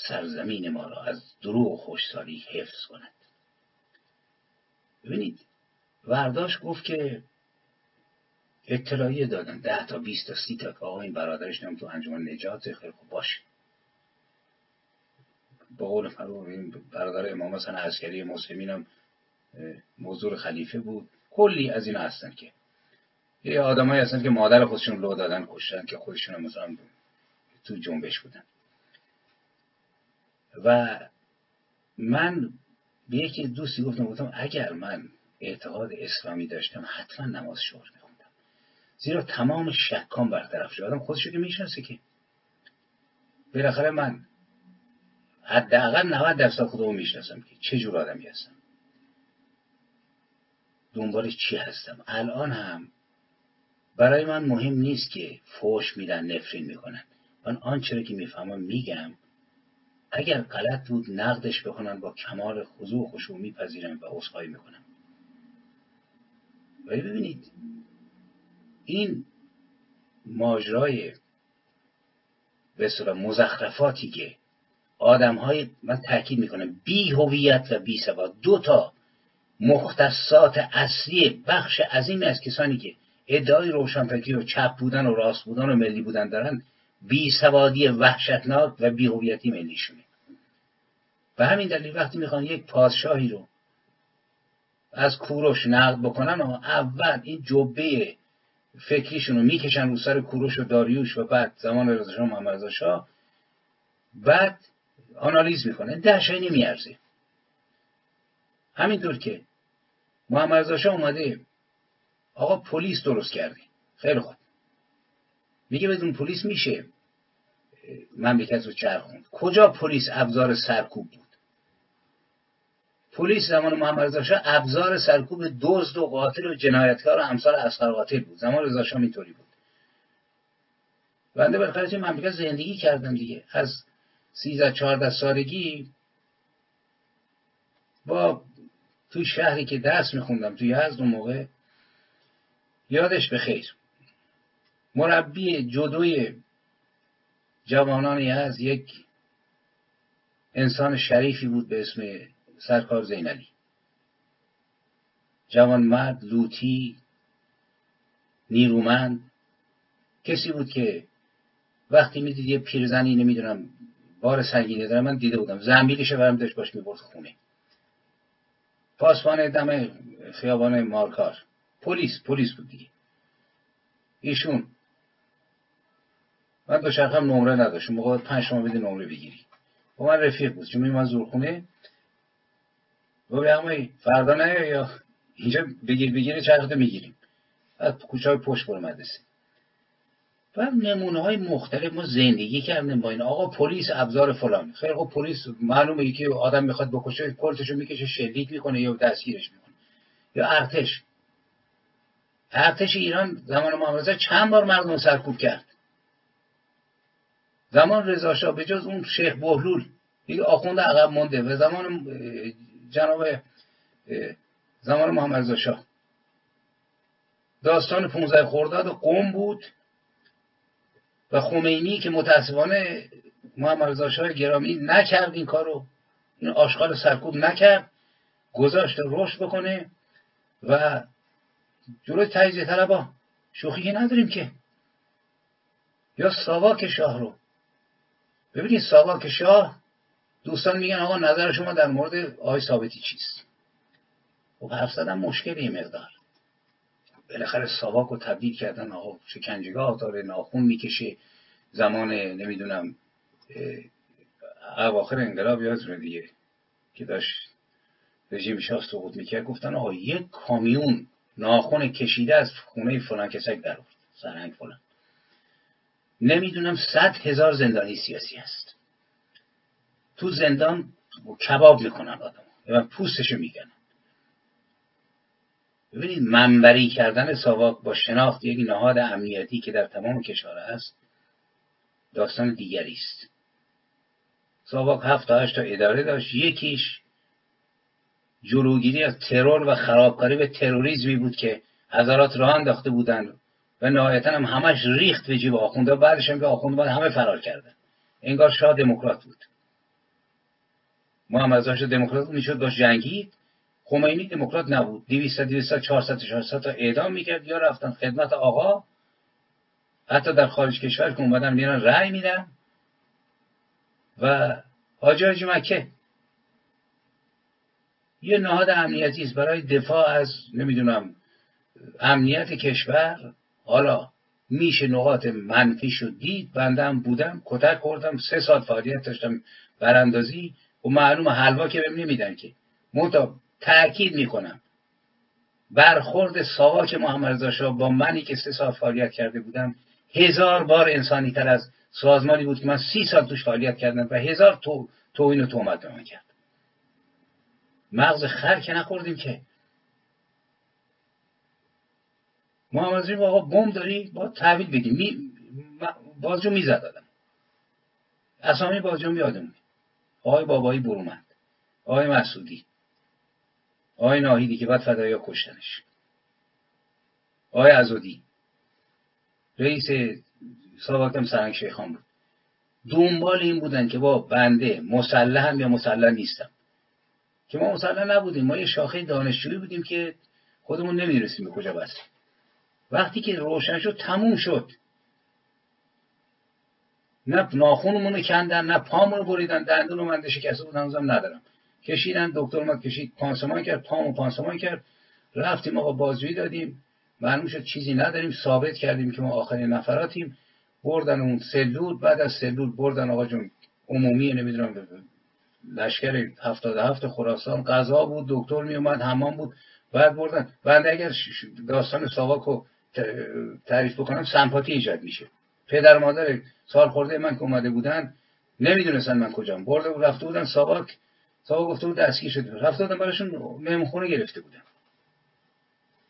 سرزمین ما را از دروغ و خوشسالی حفظ کند. ببینید ورداش گفت که اطلاعیه دادن. ده تا بیست تا سی تا آقا این برادرش نم تو انجمن نجات خیلی خوب باشه. با قول برادر امام حسن عسکری مسلمین هم موضوع خلیفه بود. کلی از اینا هستن که یه آدمایی هستن که مادر خودشون لو دادن کشتن که خودشون مثلا تو جنبش بودن. و من به یکی دوستی گفتم گفتم اگر من اعتقاد اسلامی داشتم حتما نماز شور میخوندم. زیرا تمام شکام برطرف شد. آدم خودشو که می‌شناسه که. بالاخره من حداقل 90 درصد خودمو می‌شناسم که چه جور آدمی هستم. دنبال چی هستم؟ الان هم برای من مهم نیست که فوش میدن نفرین می‌کنن. من آنچه که می‌فهمم میگم. اگر غلط بود نقدش بکنن با کمال خضوع و خشوع میپذیرم و عذرخواهی می‌کنم. ولی ببینید این ماجرای به مزخرفاتی که آدم های من تاکید می‌کنم بی هویت و بی سواد دو تا مختصات اصلی بخش عظیمی از کسانی که ادعای روشنفکری و چپ بودن و راست بودن و ملی بودن دارن بی سوادی وحشتناک و بی هویتی ملیشونه. به همین دلیل وقتی می‌خوان یک پادشاهی رو از کوروش نقد بکنن و اول این جبه فکریشون رو می‌کشن رو سر کوروش و داریوش و بعد زمان رضا شاه محمد شاه بعد آنالیز می‌کنه ده شایی نمیارزه همینطور که محمد شاه اومده. آقا پلیس درست کرده. خیلی خوب. میگه بدون پلیس میشه. مملکت رو چرخوند کجا پلیس ابزار سرکوب بود؟ پلیس زمان محمد رضا شاه ابزار سرکوب دزد و قاتل و جنایتکار و امثال اسقر قاتل بود. زمان رضا شاه اینطوری بود. بنده بالاخره توی مملکت زندگی کردم دیگه. از سیزده چهارده سالگی با توی شهری که درس میخوندم توی یزد اون موقع یادش به خیر. مربی جدوی جوانانی از یک انسان شریفی بود به اسم سرکار زینلی جوان مرد لوتی نیرومند کسی بود که وقتی می‌دید یه پیرزنی نمی‌دونم بار سنگینی داره من دیده بودم. زنبیلش برم داشت باش می‌برد خونه. پاسبان دم خیابان مارکار پلیس پلیس بود دیگه. ایشون. من دو هم نمره نداشت موقع پنج شما بده نمره بگیری. با من رفیق بود. چون من زورخونه. و به فردا نه یا اینجا بگیر بگیر چرخده می‌گیریم. از کوچه های پشت بر مدرسه. و نمونه های مختلف. ما زندگی کردیم با این. آقا پلیس ابزار فلان خیلی خب پلیس معلومه که آدم می‌خواد بکشه پلتشو می‌کشه شلیک می‌کنه یا دستگیرش می‌کنه. یا ارتش. ارتش ایران زمان محمد چند بار مردم سرکوب کرد. زمان رضا شاه به جز اون شیخ بهلول دیگه آخونده عقب مونده و زمان جناب زمان محمد رضا شاه. داستان 15 خرداد قوم بود. و خمینی که متاسفانه محمد رضا شاه گرامی نکرد این کارو. این آشغال سرکوب نکرد. گذاشت رشد بکنه و جلوی تجزیه طلبا. شوخی نداریم که. یا ساواک شاه رو. ببینید ساواک شاه دوستان میگن آقا نظر شما در مورد آقای ثابتی چیست؟ خب حرف زدن مشکلی مقدار. بالاخره ساواک رو تبدیل کردن آقا شکنجگاه داره ناخون می‌کشه زمان نمی‌دونم اواخر انقلاب یادتونه دیگه که داشت رژیم شاه سقوط می‌کرد. گفتن آقا یک کامیون ناخون کشیده از خونه فلان کسک در سرهنگ فلان. نمی‌دونم صد هزار زندانی سیاسی هست. تو زندان کباب می‌کنن آدم و پوستشو میگن ببینید منبری کردن ساواک با شناخت یک نهاد امنیتی که در تمام کشور است داستان دیگری است. ساواک هفت تا تا اداره داشت. یکیش جلوگیری از ترور و خرابکاری به تروریزمی بود که حضرات راه انداخته بودند و نهایتا هم همش ریخت به جیب آخونده بعدش هم که آخونده همه فرار کردن. انگار شاه دموکرات بود. محمد رضا دموکرات می‌شد باش جنگید. خمینی دموکرات نبود. 200 200 400 400 تا اعدام می‌کرد. یا رفتن خدمت آقا. حتی در خارج کشور که اومدن میرن رأی میدن. و حاجی مکه یه نهاد امنیتی است برای دفاع از نمی‌دونم امنیت کشور. حالا میشه نقاط منفی شد. دید بندم بودم کتک خوردم. سه سال فعالیت داشتم براندازی. و معلوم حلوا که بهم نمیدن که. منتها تاکید می‌کنم. برخورد ساواک محمد رضا با منی که سه سال فعالیت کرده بودم هزار بار انسانی تر از سازمانی بود که من سی سال توش فعالیت کردم و هزار تو توهین و تهمت به من کرد. مغز خر که نخوردیم که. محمد رضا آقا بم داری؟ با تحویل بدیم می... بازجو می‌زد آدم. اسامی بازجو میادم آقای بابایی برومند آقای مسعودی. آقای ناهیدی که بعد فدایا کشتنش. آقای ازودی رئیس سابقم سرنگ شیخان بود. دنبال این بودن که با بنده مسلحم یا مسلح نیستم. که ما مسلح نبودیم. ما یه شاخه دانشجویی بودیم که خودمون نمی‌رسیم به کجا بستیم وقتی که روشن شد تموم شد. نه ناخونمون رو کندن نه پامون رو بریدن. دندون من شکسته بود هنوزم ندارم. کشیدن. دکتر ما کشید پانسمان کرد پامو پانسمان کرد. رفتیم آقا بازجویی دادیم. معلوم شد چیزی نداریم. ثابت کردیم که ما آخرین نفراتیم. بردن اون سلول بعد از سلول بردن آقا جون. عمومی نمی‌دونم لشکر هفتاد هفت خراسان. غذا بود دکتر می اومد حمام بود. بعد بردن. بعد اگر داستان ساواک رو تعریف بکنم سمپاتی ایجاد میشه. پدر مادر سال خورده من که اومده بودن نمی‌دونستن من کجام. برده رفته بودن ساواک. ساواک گفته بود دستگیر شده رفته بودن براشون مهمخونه گرفته بودن.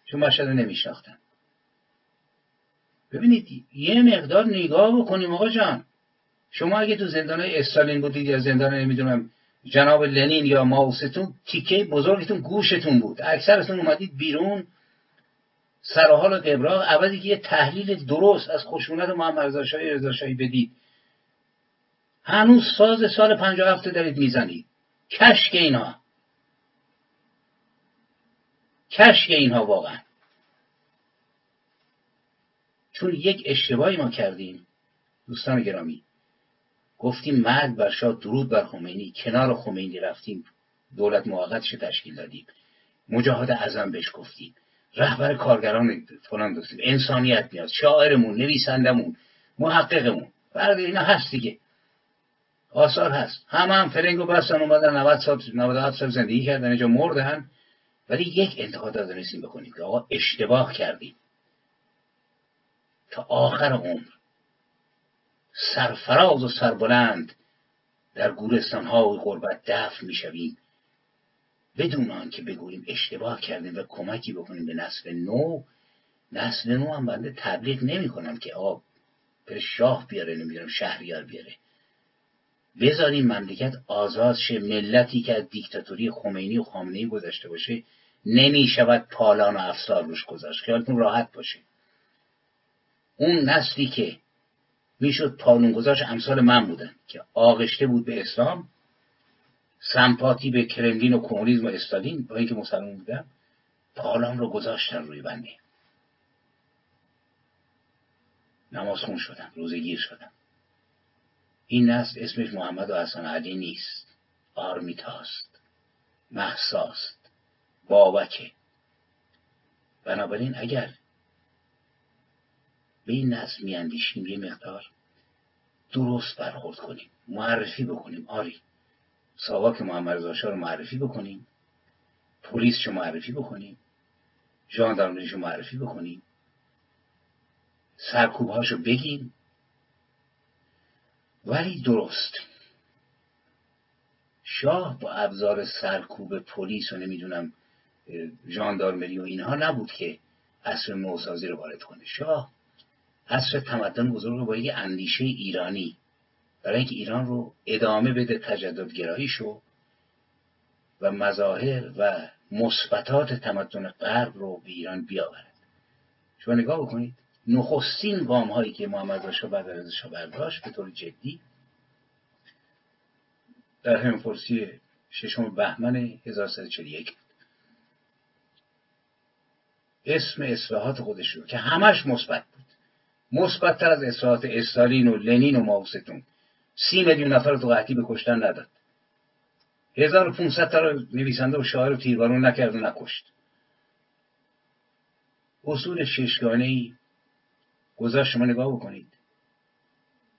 چون مشهد نمیشناختن. ببینید یه مقدار نگاه بکنیم آقا جان. شما اگه تو زندان استالین بودید یا زندان نمی‌دونم جناب لنین یا ماوستون تیکه بزرگتون گوشتون بود. اکثرتون اومدید بیرون. سر حال قبراق. عوضی که یه تحلیل درست از خشونت محمد رضا شاهی رضا شاهی بدید. هنوز ساز سال 57 دارید می‌زنید. کشک اینها کشک اینها واقعا. چون یک اشتباهی ما کردیم دوستان گرامی. گفتیم مرگ بر شاه درود بر خمینی کنار خمینی رفتیم دولت موقتش تشکیل دادیم. مجاهد اعظم بهش گفتیم. رهبر کارگران فلان دوستیم انسانیت میاد شاعرمون نویسندمون محققمون. برده اینا هست دیگه. آثار هست. هم فرنگو بستن اومدن 90 سال 97 سال زندگی کردن اینجا مردن. ولی یک انتقاد دانستیم بکنیم که آقا اشتباه کردیم. تا آخر عمر سرفراز و سربلند در گورستان ها و غربت دفن می‌شویم. بدون آنکه بگوییم اشتباه کردیم و کمکی بکنیم به نسل نو نسل نو هم بنده تبلیغ نمی کنم که آقا پر شاه بیاره نمی‌دونم شهریار بیاره. بذاریم مملکت آزاد شه ملتی که از دیکتاتوری خمینی و خامنه گذشته باشه نمی شود پالان و افسار روش گذاشت. خیالتون راحت باشه. اون نسلی که می‌شد پالون گذاشت امثال من بودن که آغشته بود به اسلام سمپاتی به کرملین و کمونیسم و استالین با اینکه مسلمان بودم پالان رو گذاشتن روی بنده. نماز خون شدم روزگیر شدم. این نسل اسمش محمد و حسن علی نیست آرمیتاست محساست. بابکه. بنابراین اگر به این نسل میاندیشیم یه مقدار درست برخورد کنیم. معرفی بکنیم. آری. ساواک محمد رضا رو معرفی بکنیم. پلیس رو معرفی بکنیم. ژاندارمریش رو معرفی بکنیم. سرکوب رو بگیم. ولی درست. شاه با ابزار سرکوب پلیس و نمی‌دونم ژاندارمری و اینها نبود که اصر نوسازی رو وارد کنه. شاه اصر تمدن بزرگ رو با یه اندیشه ایرانی برای اینکه ایران رو ادامه بده تجدد گراییشو و مظاهر و مثبتات تمدن غرب رو به ایران بیاورد. شما نگاه بکنید نخستین گام هایی که محمد رضا بعد از برداشت به طور جدی در همین فرسی ششم بهمن 1341 اسم اصلاحات خودش رو که همش مثبت بود. مثبتتر از اصلاحات استالین و لنین و ماوستون. سی میلیون نفر تو قحطی به کشتن نداد. 1500 تا نویسنده و شاعر و تیربارون نکرد و نکشت. اصول ششگانه ای گذاشت شما نگاه بکنید.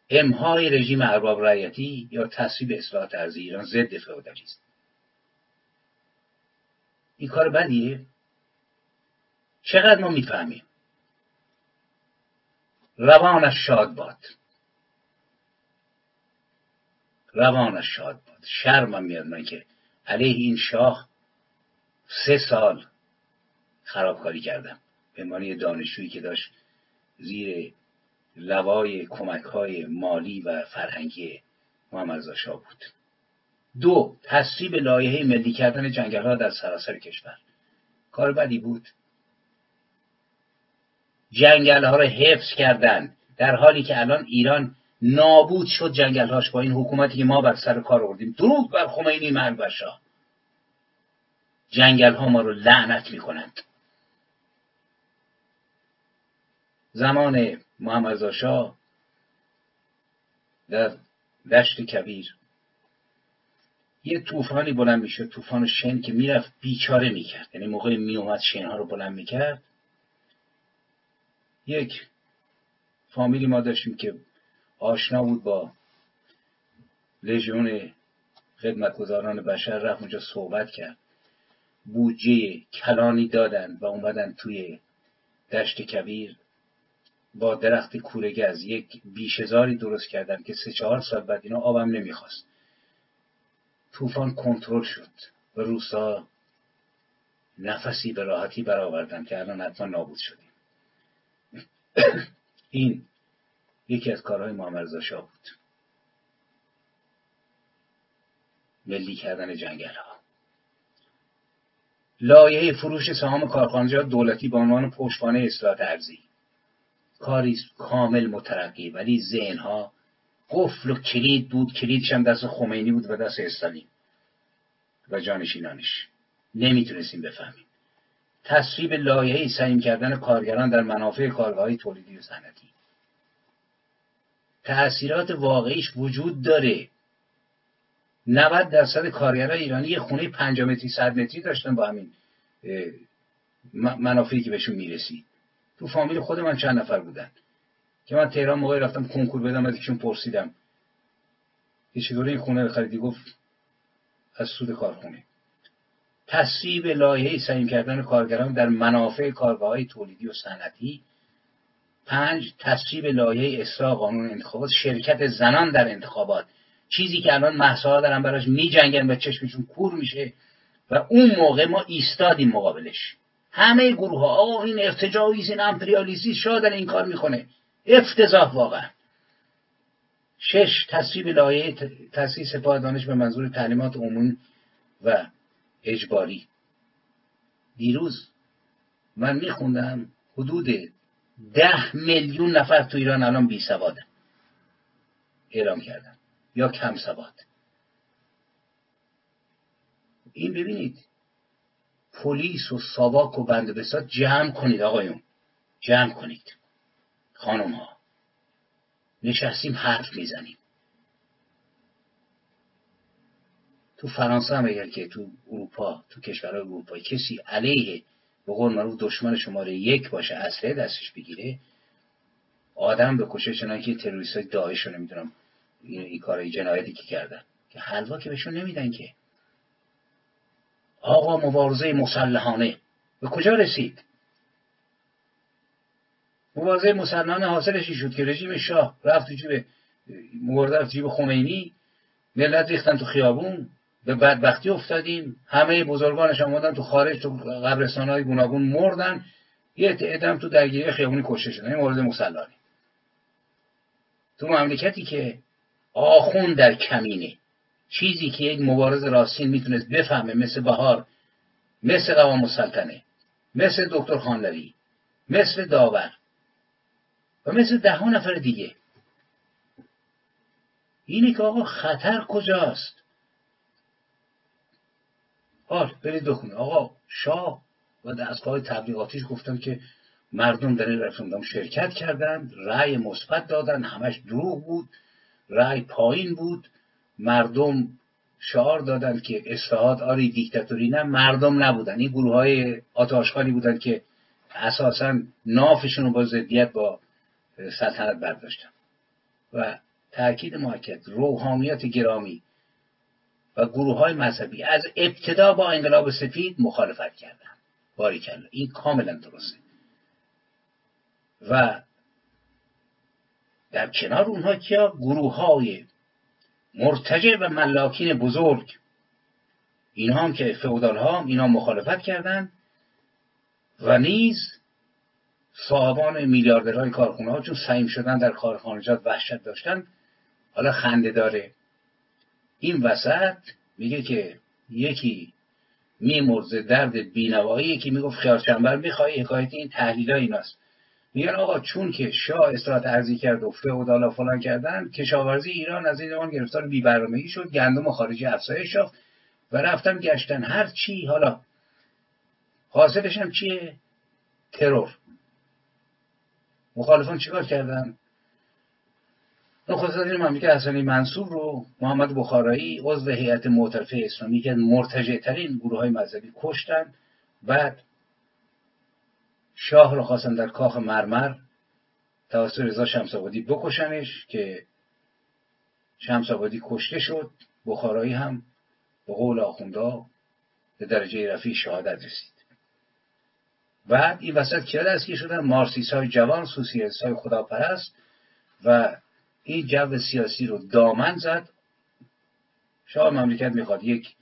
امهای رژیم ارباب رعیتی یا تصویب اصلاحات ارزی ایران ضد فئودالیسم. این کار بدیه؟ چقدر ما می‌فهمیم؟ روانش شاد باد. روانش شاد باد. شرمم میاد من که علیه این شاه سه سال خرابکاری کردم. به معنی دانشجویی که داشت زیر لوای کمک های مالی و فرهنگی محمد شاه بود. دو تصویب لایحه ملی کردن جنگل ها در سراسر کشور. کار بدی بود. جنگل ها رو حفظ کردن در حالی که الان ایران نابود شد جنگل هاش با این حکومتی که ما بر سر کار آوردیم. دروغ بر خمینی مرگ بر جنگل ها ما رو لعنت می کنند زمان محمد شاه در دشت کبیر. یه طوفانی بلند می‌شد طوفان شن که می‌رفت بیچاره می‌کرد. یعنی موقع میومد شنها رو بلند می‌کرد. یک فامیلی ما داشتیم که آشنا بود با لژیون خدمتگزاران بشر رفت اونجا صحبت کرد. بودجه کلانی دادن و اومدن توی دشت کبیر. با درخت کورگز یک بیشزاری درست کردن که سه چهار سال بعد اینا آبم نمی‌خواست. طوفان کنترل شد و روسا نفسی به راحتی برآوردن که الان حتما نابود شدیم. [coughs] این یکی از کارهای محمد رضا بود. ملی کردن جنگل ها لایه فروش سهام کارخانجات دولتی به عنوان پشتوانه اصلاحات ارزی کاری کامل مترقی ولی ذهنها قفل و کلید بود کلیدش هم دست خمینی بود و دست استالین و جانشینانش نمی‌تونستیم بفهمیم. تصویب لایحه سعیم کردن کارگران در منافع کارگاه تولیدی و صنعتی. تأثیرات واقعیش وجود داره. 90 درصد کارگران ایرانی یه خونه 5 متری 100 متری داشتن با همین منافعی که بهشون می‌رسید. تو فامیل خود من چند نفر بودن که من تهران موقعی رفتم کنکور بدم از یکشون پرسیدم. یه چطوری این خونه خریدی؟ گفت از سود کارخونه. تصویب لایحه سعیم کردن کارگران در منافع کارگاه های تولیدی و صنعتی. پنج تصویب لایحه اصلاح قانون انتخابات. شرکت زنان در انتخابات. چیزی که الان محصا دارن براش میجنگن و چشمشون کور میشه و اون موقع ما ایستادیم مقابلش. همه گروه ها آه این ارتجاعی این امپریالیستی شادن این کار می‌کنه. افتضاح واقعا. شش تصویب لایه تاسیس سپاه دانش به منظور تعلیمات عمومی و اجباری. دیروز من میخوندم حدود ده میلیون نفر تو ایران الان بی سواده اعلام کردن. یا کم سواد. این ببینید پلیس و ساواک و بند بسات جمع کنید آقایون. جمع کنید. خانم ها نشستیم حرف می‌زنیم. تو فرانسه هم اگر که تو اروپا تو کشورهای اروپایی کسی علیه به قول معروف دشمن شماره یک باشه اصله دستش بگیره آدم بکشه چنان که تروریست های داعش رو نمی‌دونم این, این کارهای جنایتی که کردن که حلوا که بهشون نمیدن که. آقا مبارزه مسلحانه. به کجا رسید؟ مبارزه مسلحانه حاصلش شد که رژیم شاه رفت جیب مبارزه رفت جیب خمینی. ملت ریختن تو خیابون. به بدبختی افتادیم. همه بزرگانش هم تو خارج تو قبرستان های گوناگون مردن. یه تعدام تو درگیری خیابونی کشته شدن. این مورد مسلحانه. تو مملکتی که آخون در کمینه. چیزی که یک مبارز راستین می‌تونست بفهمه مثل بهار مثل قوام السلطنه مثل دکتر خانلوی مثل داور و مثل ده نفر دیگه. اینه که آقا خطر کجاست؟ حال برید بخونید. آقا شاه و دستگاه تبلیغاتیش گفتن که مردم در این شرکت کردند رأی مثبت دادن همش دروغ بود رأی پایین بود. مردم شعار دادن که اصلاحات آری دیکتاتوری نه مردم نبودن. این گروه های آتاشخالی بودن که اساسا نافشون رو با ضدیت با سلطنت برداشتن. و تاکید محکد روحانیت گرامی و گروه های مذهبی از ابتدا با انقلاب سفید مخالفت کردن. باری کرد این کاملا درسته. و در کنار اونها کیا؟ گروه های مرتجع و ملاکین بزرگ. اینها هم که فعودال ها اینا مخالفت کردند و نیز صاحبان میلیاردرهای کارخونه ها چون سعیم شدن در کارخانجات وحشت داشتن حالا خنده داره. این وسط میگه که یکی میمرزه درد بینوایی یکی می‌گفت خیار چنبر می‌خوای؟ حکایت این تحلیل ایناست. میگن آقا چون که شاه استرات ارزی کرد و فئودالا فلان کردن کشاورزی ایران از این زمان گرفتار بیبرنامگی شد گندم خارجی افزایش یافت و رفتن گشتن. هر چی حالا حاصلش هم چیه؟ ترور. مخالفان چیکار کردن؟ نخست وزیر مملکت حسنی منصور رو محمد بخارایی عضو هیئت معترفه اسلامی که مرتجع ترین گروه های مذهبی کشتن. بعد شاه رو خواستن در کاخ مرمر توسط رضا شمسابادی بکشنش که شمسابادی کشته شد بخارایی هم به قول آخوندا به درجه رفیع شهادت رسید. بعد این وسط کیا دستگیر شدن؟ مارسیس های جوان سوسیالیست های خداپرست و این جو سیاسی رو دامن زد. شاه مملکت می‌خواد یک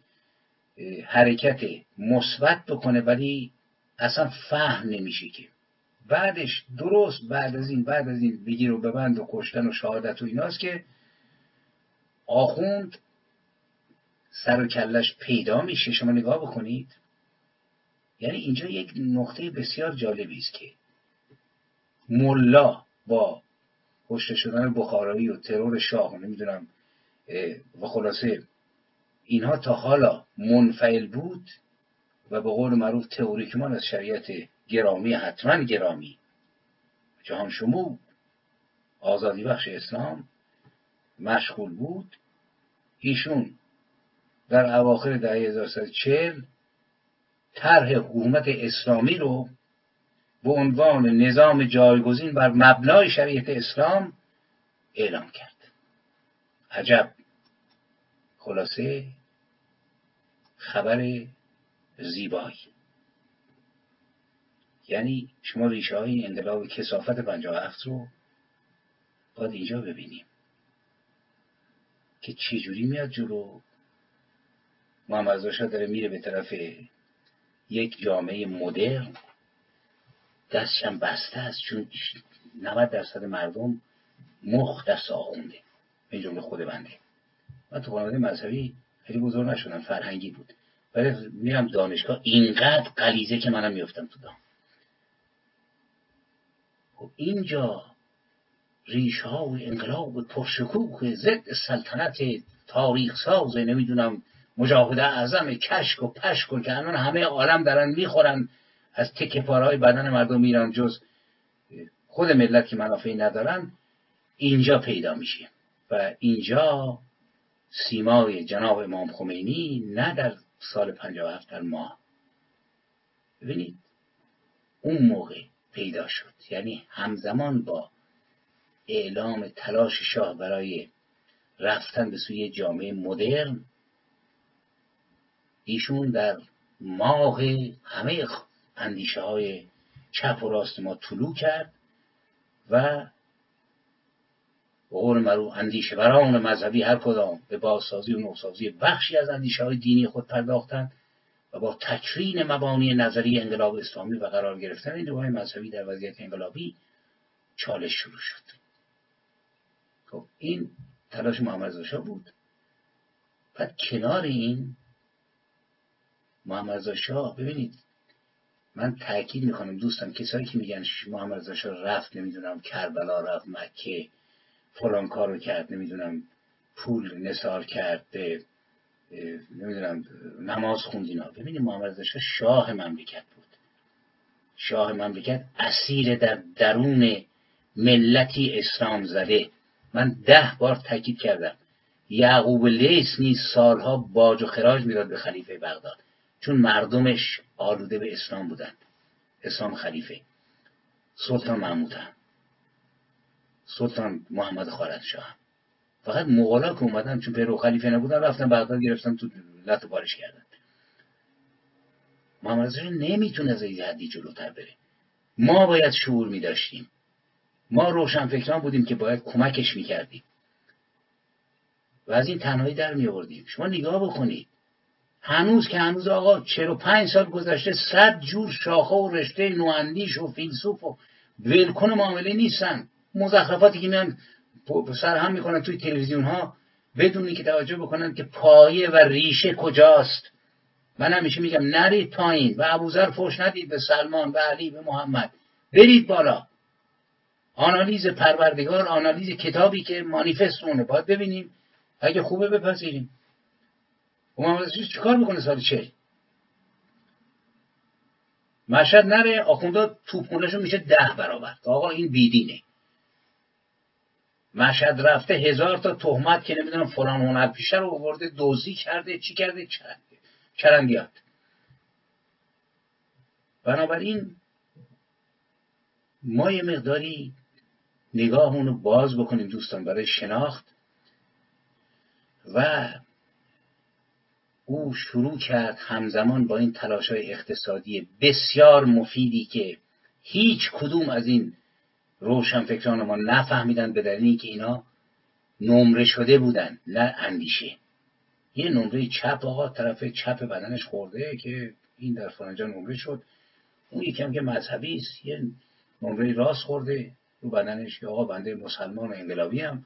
حرکت مثبت بکنه ولی اصلا فهم نمیشه که. بعدش درست بعد از این بعد از این بگیر و ببند و کشتن و شهادت و ایناست که آخوند سر و کلش پیدا میشه. شما نگاه بکنید. یعنی اینجا یک نقطه بسیار جالبی است که ملا با کشته شدن بخارایی و ترور شاه نمی‌دونم و خلاصه اینها تا حالا منفعل بود. و به قول معروف تئوریکمان از شریعت گرامی حتما گرامی. جهان شمو آزادی بخش اسلام مشغول بود. ایشون در اواخر دهه 1340 طرح حکومت اسلامی رو به عنوان نظام جایگزین بر مبنای شریعت اسلام اعلام کرد. عجب خلاصه خبر زیبایی. یعنی شما ریشه های انقلاب کسافت هفت رو باید اینجا ببینیم که چجوری میاد جلو. محمد رضا داره میره به طرف یک جامعه مدرن. دستشم بسته است چون 90 درصد مردم مخ دست آخونده به جمله خود بنده. من تو خانواده مذهبی خیلی بزرگ نشدم فرهنگی بود. ولی میرم دانشگاه اینقدر قلیزه که منم میفتم تو دام. خب اینجا ریش ها و انقلاب پرشکوه ضد سلطنت تاریخ ساز نمی‌دونم مجاهده اعظم کشک و پشک و که الان همه عالم دارن می‌خورن از تکه پارهای بدن مردم ایران جز خود ملت که منافعی ندارن اینجا پیدا میشه و اینجا سیمای جناب امام خمینی نه در سال 57 در ماه. ببینید اون موقع پیدا شد. یعنی همزمان با اعلام تلاش شاه برای رفتن به سوی جامعه مدرن ایشون در ماه همه اندیشه های چپ و راست ما طلوع کرد و به قول مرو اندیشه بران مذهبی هر کدام به بازسازی و نوسازی بخشی از اندیشه های دینی خود پرداختند و با تکرین مبانی نظری انقلاب اسلامی و قرار گرفتن این مذهبی در وضعیت انقلابی چالش شروع شد. خب این تلاش محمد بود. بعد کنار این محمد ببینید من تاکید می‌کنم دوستان کسایی که میگن محمد رضا رفت نمی‌دونم کربلا رفت مکه فلان کارو کرد نمی‌دونم پول نثار کرد به نمی‌دونم نماز خوند اینا. ببینید محمد رضا شاه مملکت بود. شاه مملکت اسیر در درون ملتی اسلام زده. من ده بار تاکید کردم. یعقوب لیس نیز سالها باج و خراج می‌داد به خلیفه بغداد. چون مردمش آلوده به اسلام بودن اسلام خلیفه. سلطان محمود هم. سلطان محمد خارزشاه فقط مغلا که اومدن چون پیرو خلیفه نبودن رفتن بغداد گرفتن تو لط بارش کردن. محمد رضا نمی‌تونه از این حدی جلوتر بره. ما باید شعور میداشتیم. ما روشنفکران بودیم که باید کمکش می‌کردیم. و از این تنهایی در می آوردیم شما نگاه بکنید. هنوز که هنوز آقا چرا پنج سال گذشته صد جور شاخه و رشته نواندیش و فیلسوف و ولکن معامله نیستن. مزخرفاتی که سر هم می‌کنن توی تلویزیون ها بدونی که توجه بکنن که پایه و ریشه کجاست. من همیشه میگم نرید پایین و ابوذر فوش ندید به سلمان به علی به محمد. برید بالا. آنالیز پروردگار آنالیز کتابی که مانیفست اونه. باید ببینیم. اگه خوبه بپذیریم. و محمد چیکار می‌کنه سال چه مشهد نره آخونده توپخونهشون میشه ده برابر. آقا این بیدینه. مشهد رفته هزار تا تهمت که نمی‌دونم فلان هنر پیشه رو آورده دوزی کرده چی کرده؟ چرندیات بنابراین ما یه مقداری نگاهمون رو باز بکنیم دوستان برای شناخت و او شروع کرد همزمان با این تلاش های اقتصادی بسیار مفیدی که هیچ کدوم از این روشنفکران ما نفهمیدن به دلیلی که اینا نمره شده بودن نه اندیشه. یه نمره چپ آقا طرف چپ بدنش خورده که این در فرنجا نمره شد. اون یکم که مذهبی است یه نمره راست خورده رو بدنش که آقا بنده مسلمان و انقلابی هم.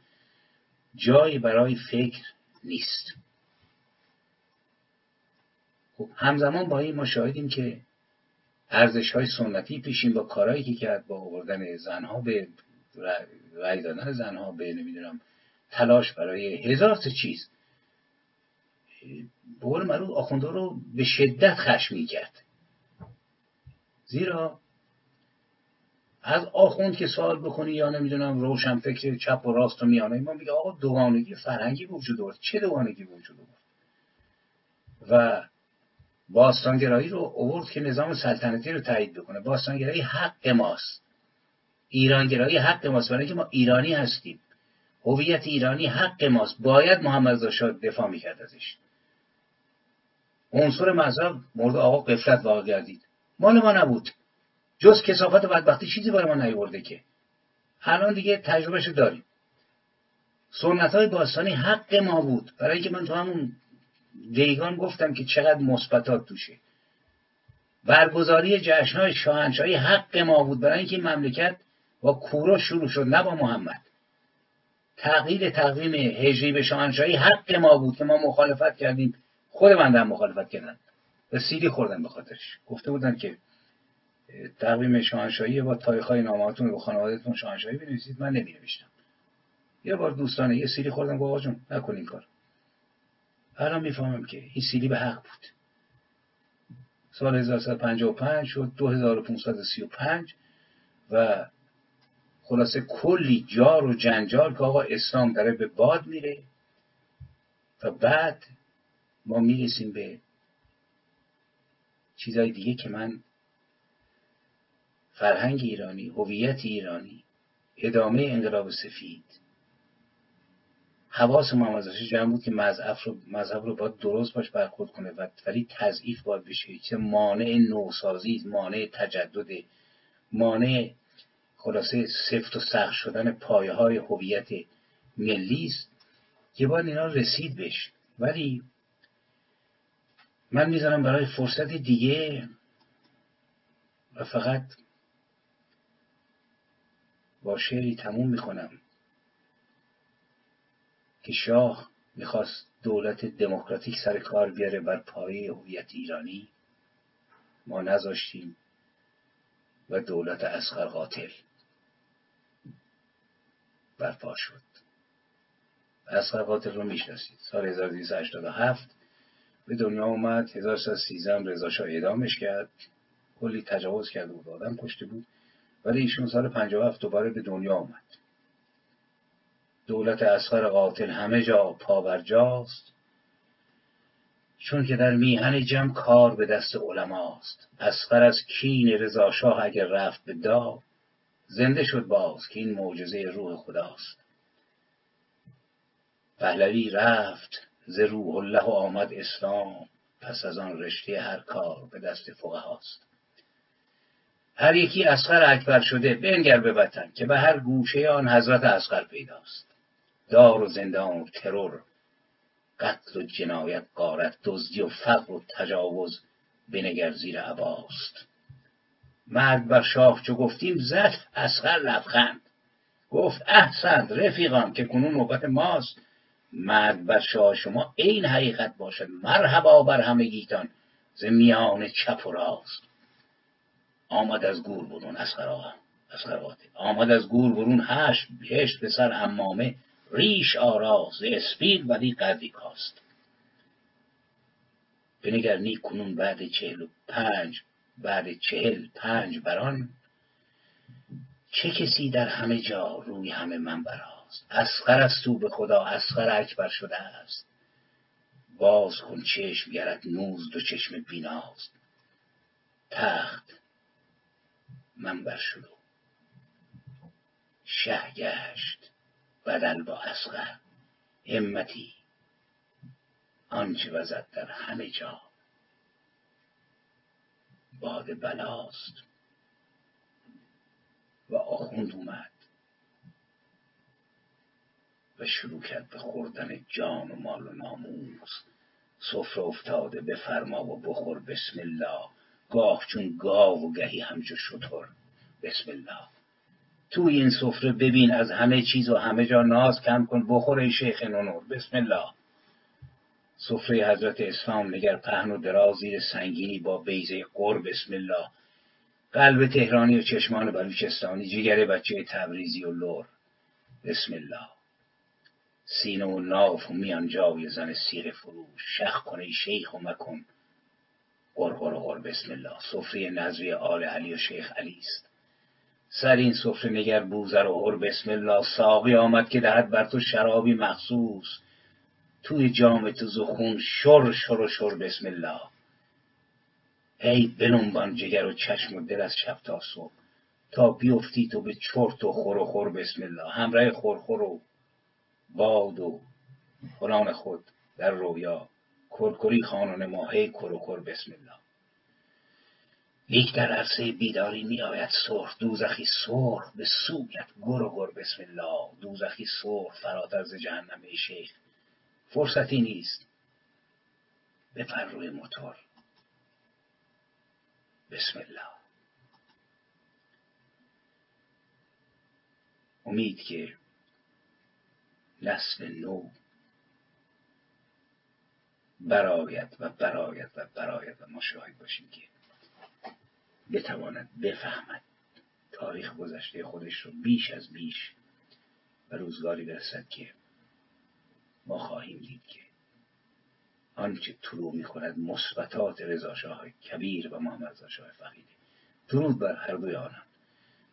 جایی برای فکر نیست. خب همزمان با این ما شاهدیم که ارزش های سنتی پیشین با کارهایی که کرد با آوردن زنها به رای دادن زنها به نمی‌دونم تلاش برای هزار تا چیز. به آخونده رو به شدت خشمی کرد زیرا از آخوند که سوال بکنی یا نمی‌دونم روشن فکر چپ و راست و میانه ما میگه آقا دوگانگی فرهنگی وجود آورد. چه دوگانگی وجود آورد؟ و باستانگرایی رو اوورد که نظام سلطنتی رو تایید بکنه. باستانگرایی حق ماست. ایرانگرایی حق ماست. برای اینکه ما ایرانی هستیم. هویت ایرانی حق ماست. باید محمد رضا دفاع می‌کرد ازش. عنصر مذهب مورد آقا قفلت واقع گردید. مال ما نبود. جز کسافت و بدبختی چیزی برای ما نیورده که. الان دیگه تجربهش داریم. سنت های باستانی حق ما بود. برای اینکه من تو همون دیگان گفتم که چقدر مثبتات توشه. برگزاری جشن های شاهنشاهی حق ما بود برای اینکه مملکت با کورا شروع شد نه با محمد. تغییر تقویم هجری به شاهنشاهی حق ما بود که ما مخالفت کردیم. خود من مخالفت کردن و سیدی خوردن به خاطرش. گفته بودن که تقویم شاهنشاهی با تاریخ ناماتون رو به خانوادتون شاهنشاهی بنویسید. من نمی‌نوشتم. یه بار دوستانه یه سیلی خوردم با آقا جون نکن این کار الان می‌فهمم که این سیلی به حق بود. سال 1355 شد 2535 و خلاصه کلی جار و جنجال که آقا اسلام داره به باد میره و بعد ما می‌رسیم به چیزای دیگه که من فرهنگ ایرانی هویت ایرانی ادامه انقلاب سفید حواس محمد جمع بود که مذهب رو مذهب رو باید درست باش برخورد کنه و ولی تضعیف باید بشه چه مانع نوسازی مانع تجدد مانع خلاصه سفت و سخت شدن پایه های هویت ملی است که باید اینا رسید بشه. ولی من می‌ذارم برای فرصت دیگه و فقط با شعری تموم می‌کنم. که شاه می‌خواست دولت دموکراتیک سر کار بیاره بر پایه هویت ایرانی ما نذاشتیم و دولت اسخر قاتل برپا شد. اسخر قاتل رو می‌شناسید. سال 1287 به دنیا اومد 1313 هم رضا شاه اعدامش کرد. کلی تجاوز کرده بود آدم کشته بود. ولی ایشون سال 57 دوباره به دنیا اومد. دولت اسخر قاتل همه جا پابرجاست چون که در میهن جمع کار به دست علماست. اسخر از کین رضا شاه اگر رفت به دا زنده شد باز که این معجزه روح خداست. پهلوی رفت ز روح الله و آمد اسلام پس از آن رشته هر کار به دست فقهاست. هر یکی اسخر اکبر شده بنگر به وطن که به هر گوشه آن حضرت اسخر پیداست. دار و زندان و ترور قتل و جنایت قارت دزدی و فقر و تجاوز بنگر زیر عباست. مرگ بر شاه چو گفتیم زد اسخر لبخند. گفت احسن رفیقان که کنون نوبت ماست. مرگ بر شاه شما این حقیقت باشد. مرحبا بر همگیتان ز میان چپ و راست. آمد از گور برون اسخر آمد از گور برون هشت هشت به سر امامه ریش آراز اسپید ولی قدری کاست. بنگر نیک کنون بعد چهل و پنج بعد چهل پنج بران. چه کسی در همه جا روی همه من براست اسخر از تو به خدا اسخر اکبر شده است. باز کن چشم گرد نوز دو چشم بیناست. تخت منبر شد و شه گشت. بدل با اسخر همتی. آنچه وزد در همه جا. باد بلاست. و آخوند اومد. و شروع کرد به خوردن جان و مال و ناموس. سفره افتاده به فرما و بخور. بسم الله. گاه چون گاو و گهی همچو شطور بسم الله. توی این سفره ببین از همه چیز و همه جا ناز کم کن بخور ای شیخ نونور. بسم الله. سفره حضرت اسلام نگر پهن و دراز زیر سنگینی با بیزه قر. بسم الله. قلب تهرانی و چشمان بلوچستانی جگر بچه تبریزی و لور. بسم الله. سینه و ناف و میان جای زن سیر فروش. شخ کنه شیخ و مکن. قرقر غر بسم الله. سفره نظری آل علی و شیخ علی است. سر این سفره نگر بوزر و هر بسم الله ساقی آمد که دهد بر تو شرابی مخصوص. توی جام تو زخون شر شر و شر بسم الله. هی بننبان جگر و چشم و دل از شب تا صبح. تا بیفتی تو به چرت و خور و خور بسم الله. همراه خورخور و باد و فلان خود در رویا. کرکری خانون ما هی کر و کر بسم الله. لیک در عرصه بیداری می آید سرخ. دوزخی سرخ به سویت. گر بسم الله. دوزخی سرخ. فراتر ز جهنم ای شیخ. فرصتی نیست. بپر روی موتور. بسم الله. امید که نسل نو براید و براید و براید و ما شاهد باشیم که بتواند بفهمد تاریخ گذشته خودش رو بیش از بیش و روزگاری برسد که ما خواهیم دید که آنچه طلوع می‌کند مثبتات رضاشاه کبیر و محمد رضا شاه فقیده درود بر هر دوی آنان.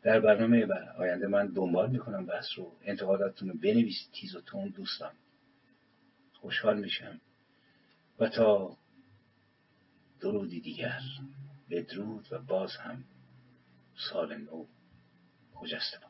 در برنامه آینده من دنبال می‌کنم بحث رو. انتقاداتتون رو بنویسید تیز و تون دوستان. خوشحال میشم. و تا درودی دیگر. بدرود و باز هم سال نو خجسته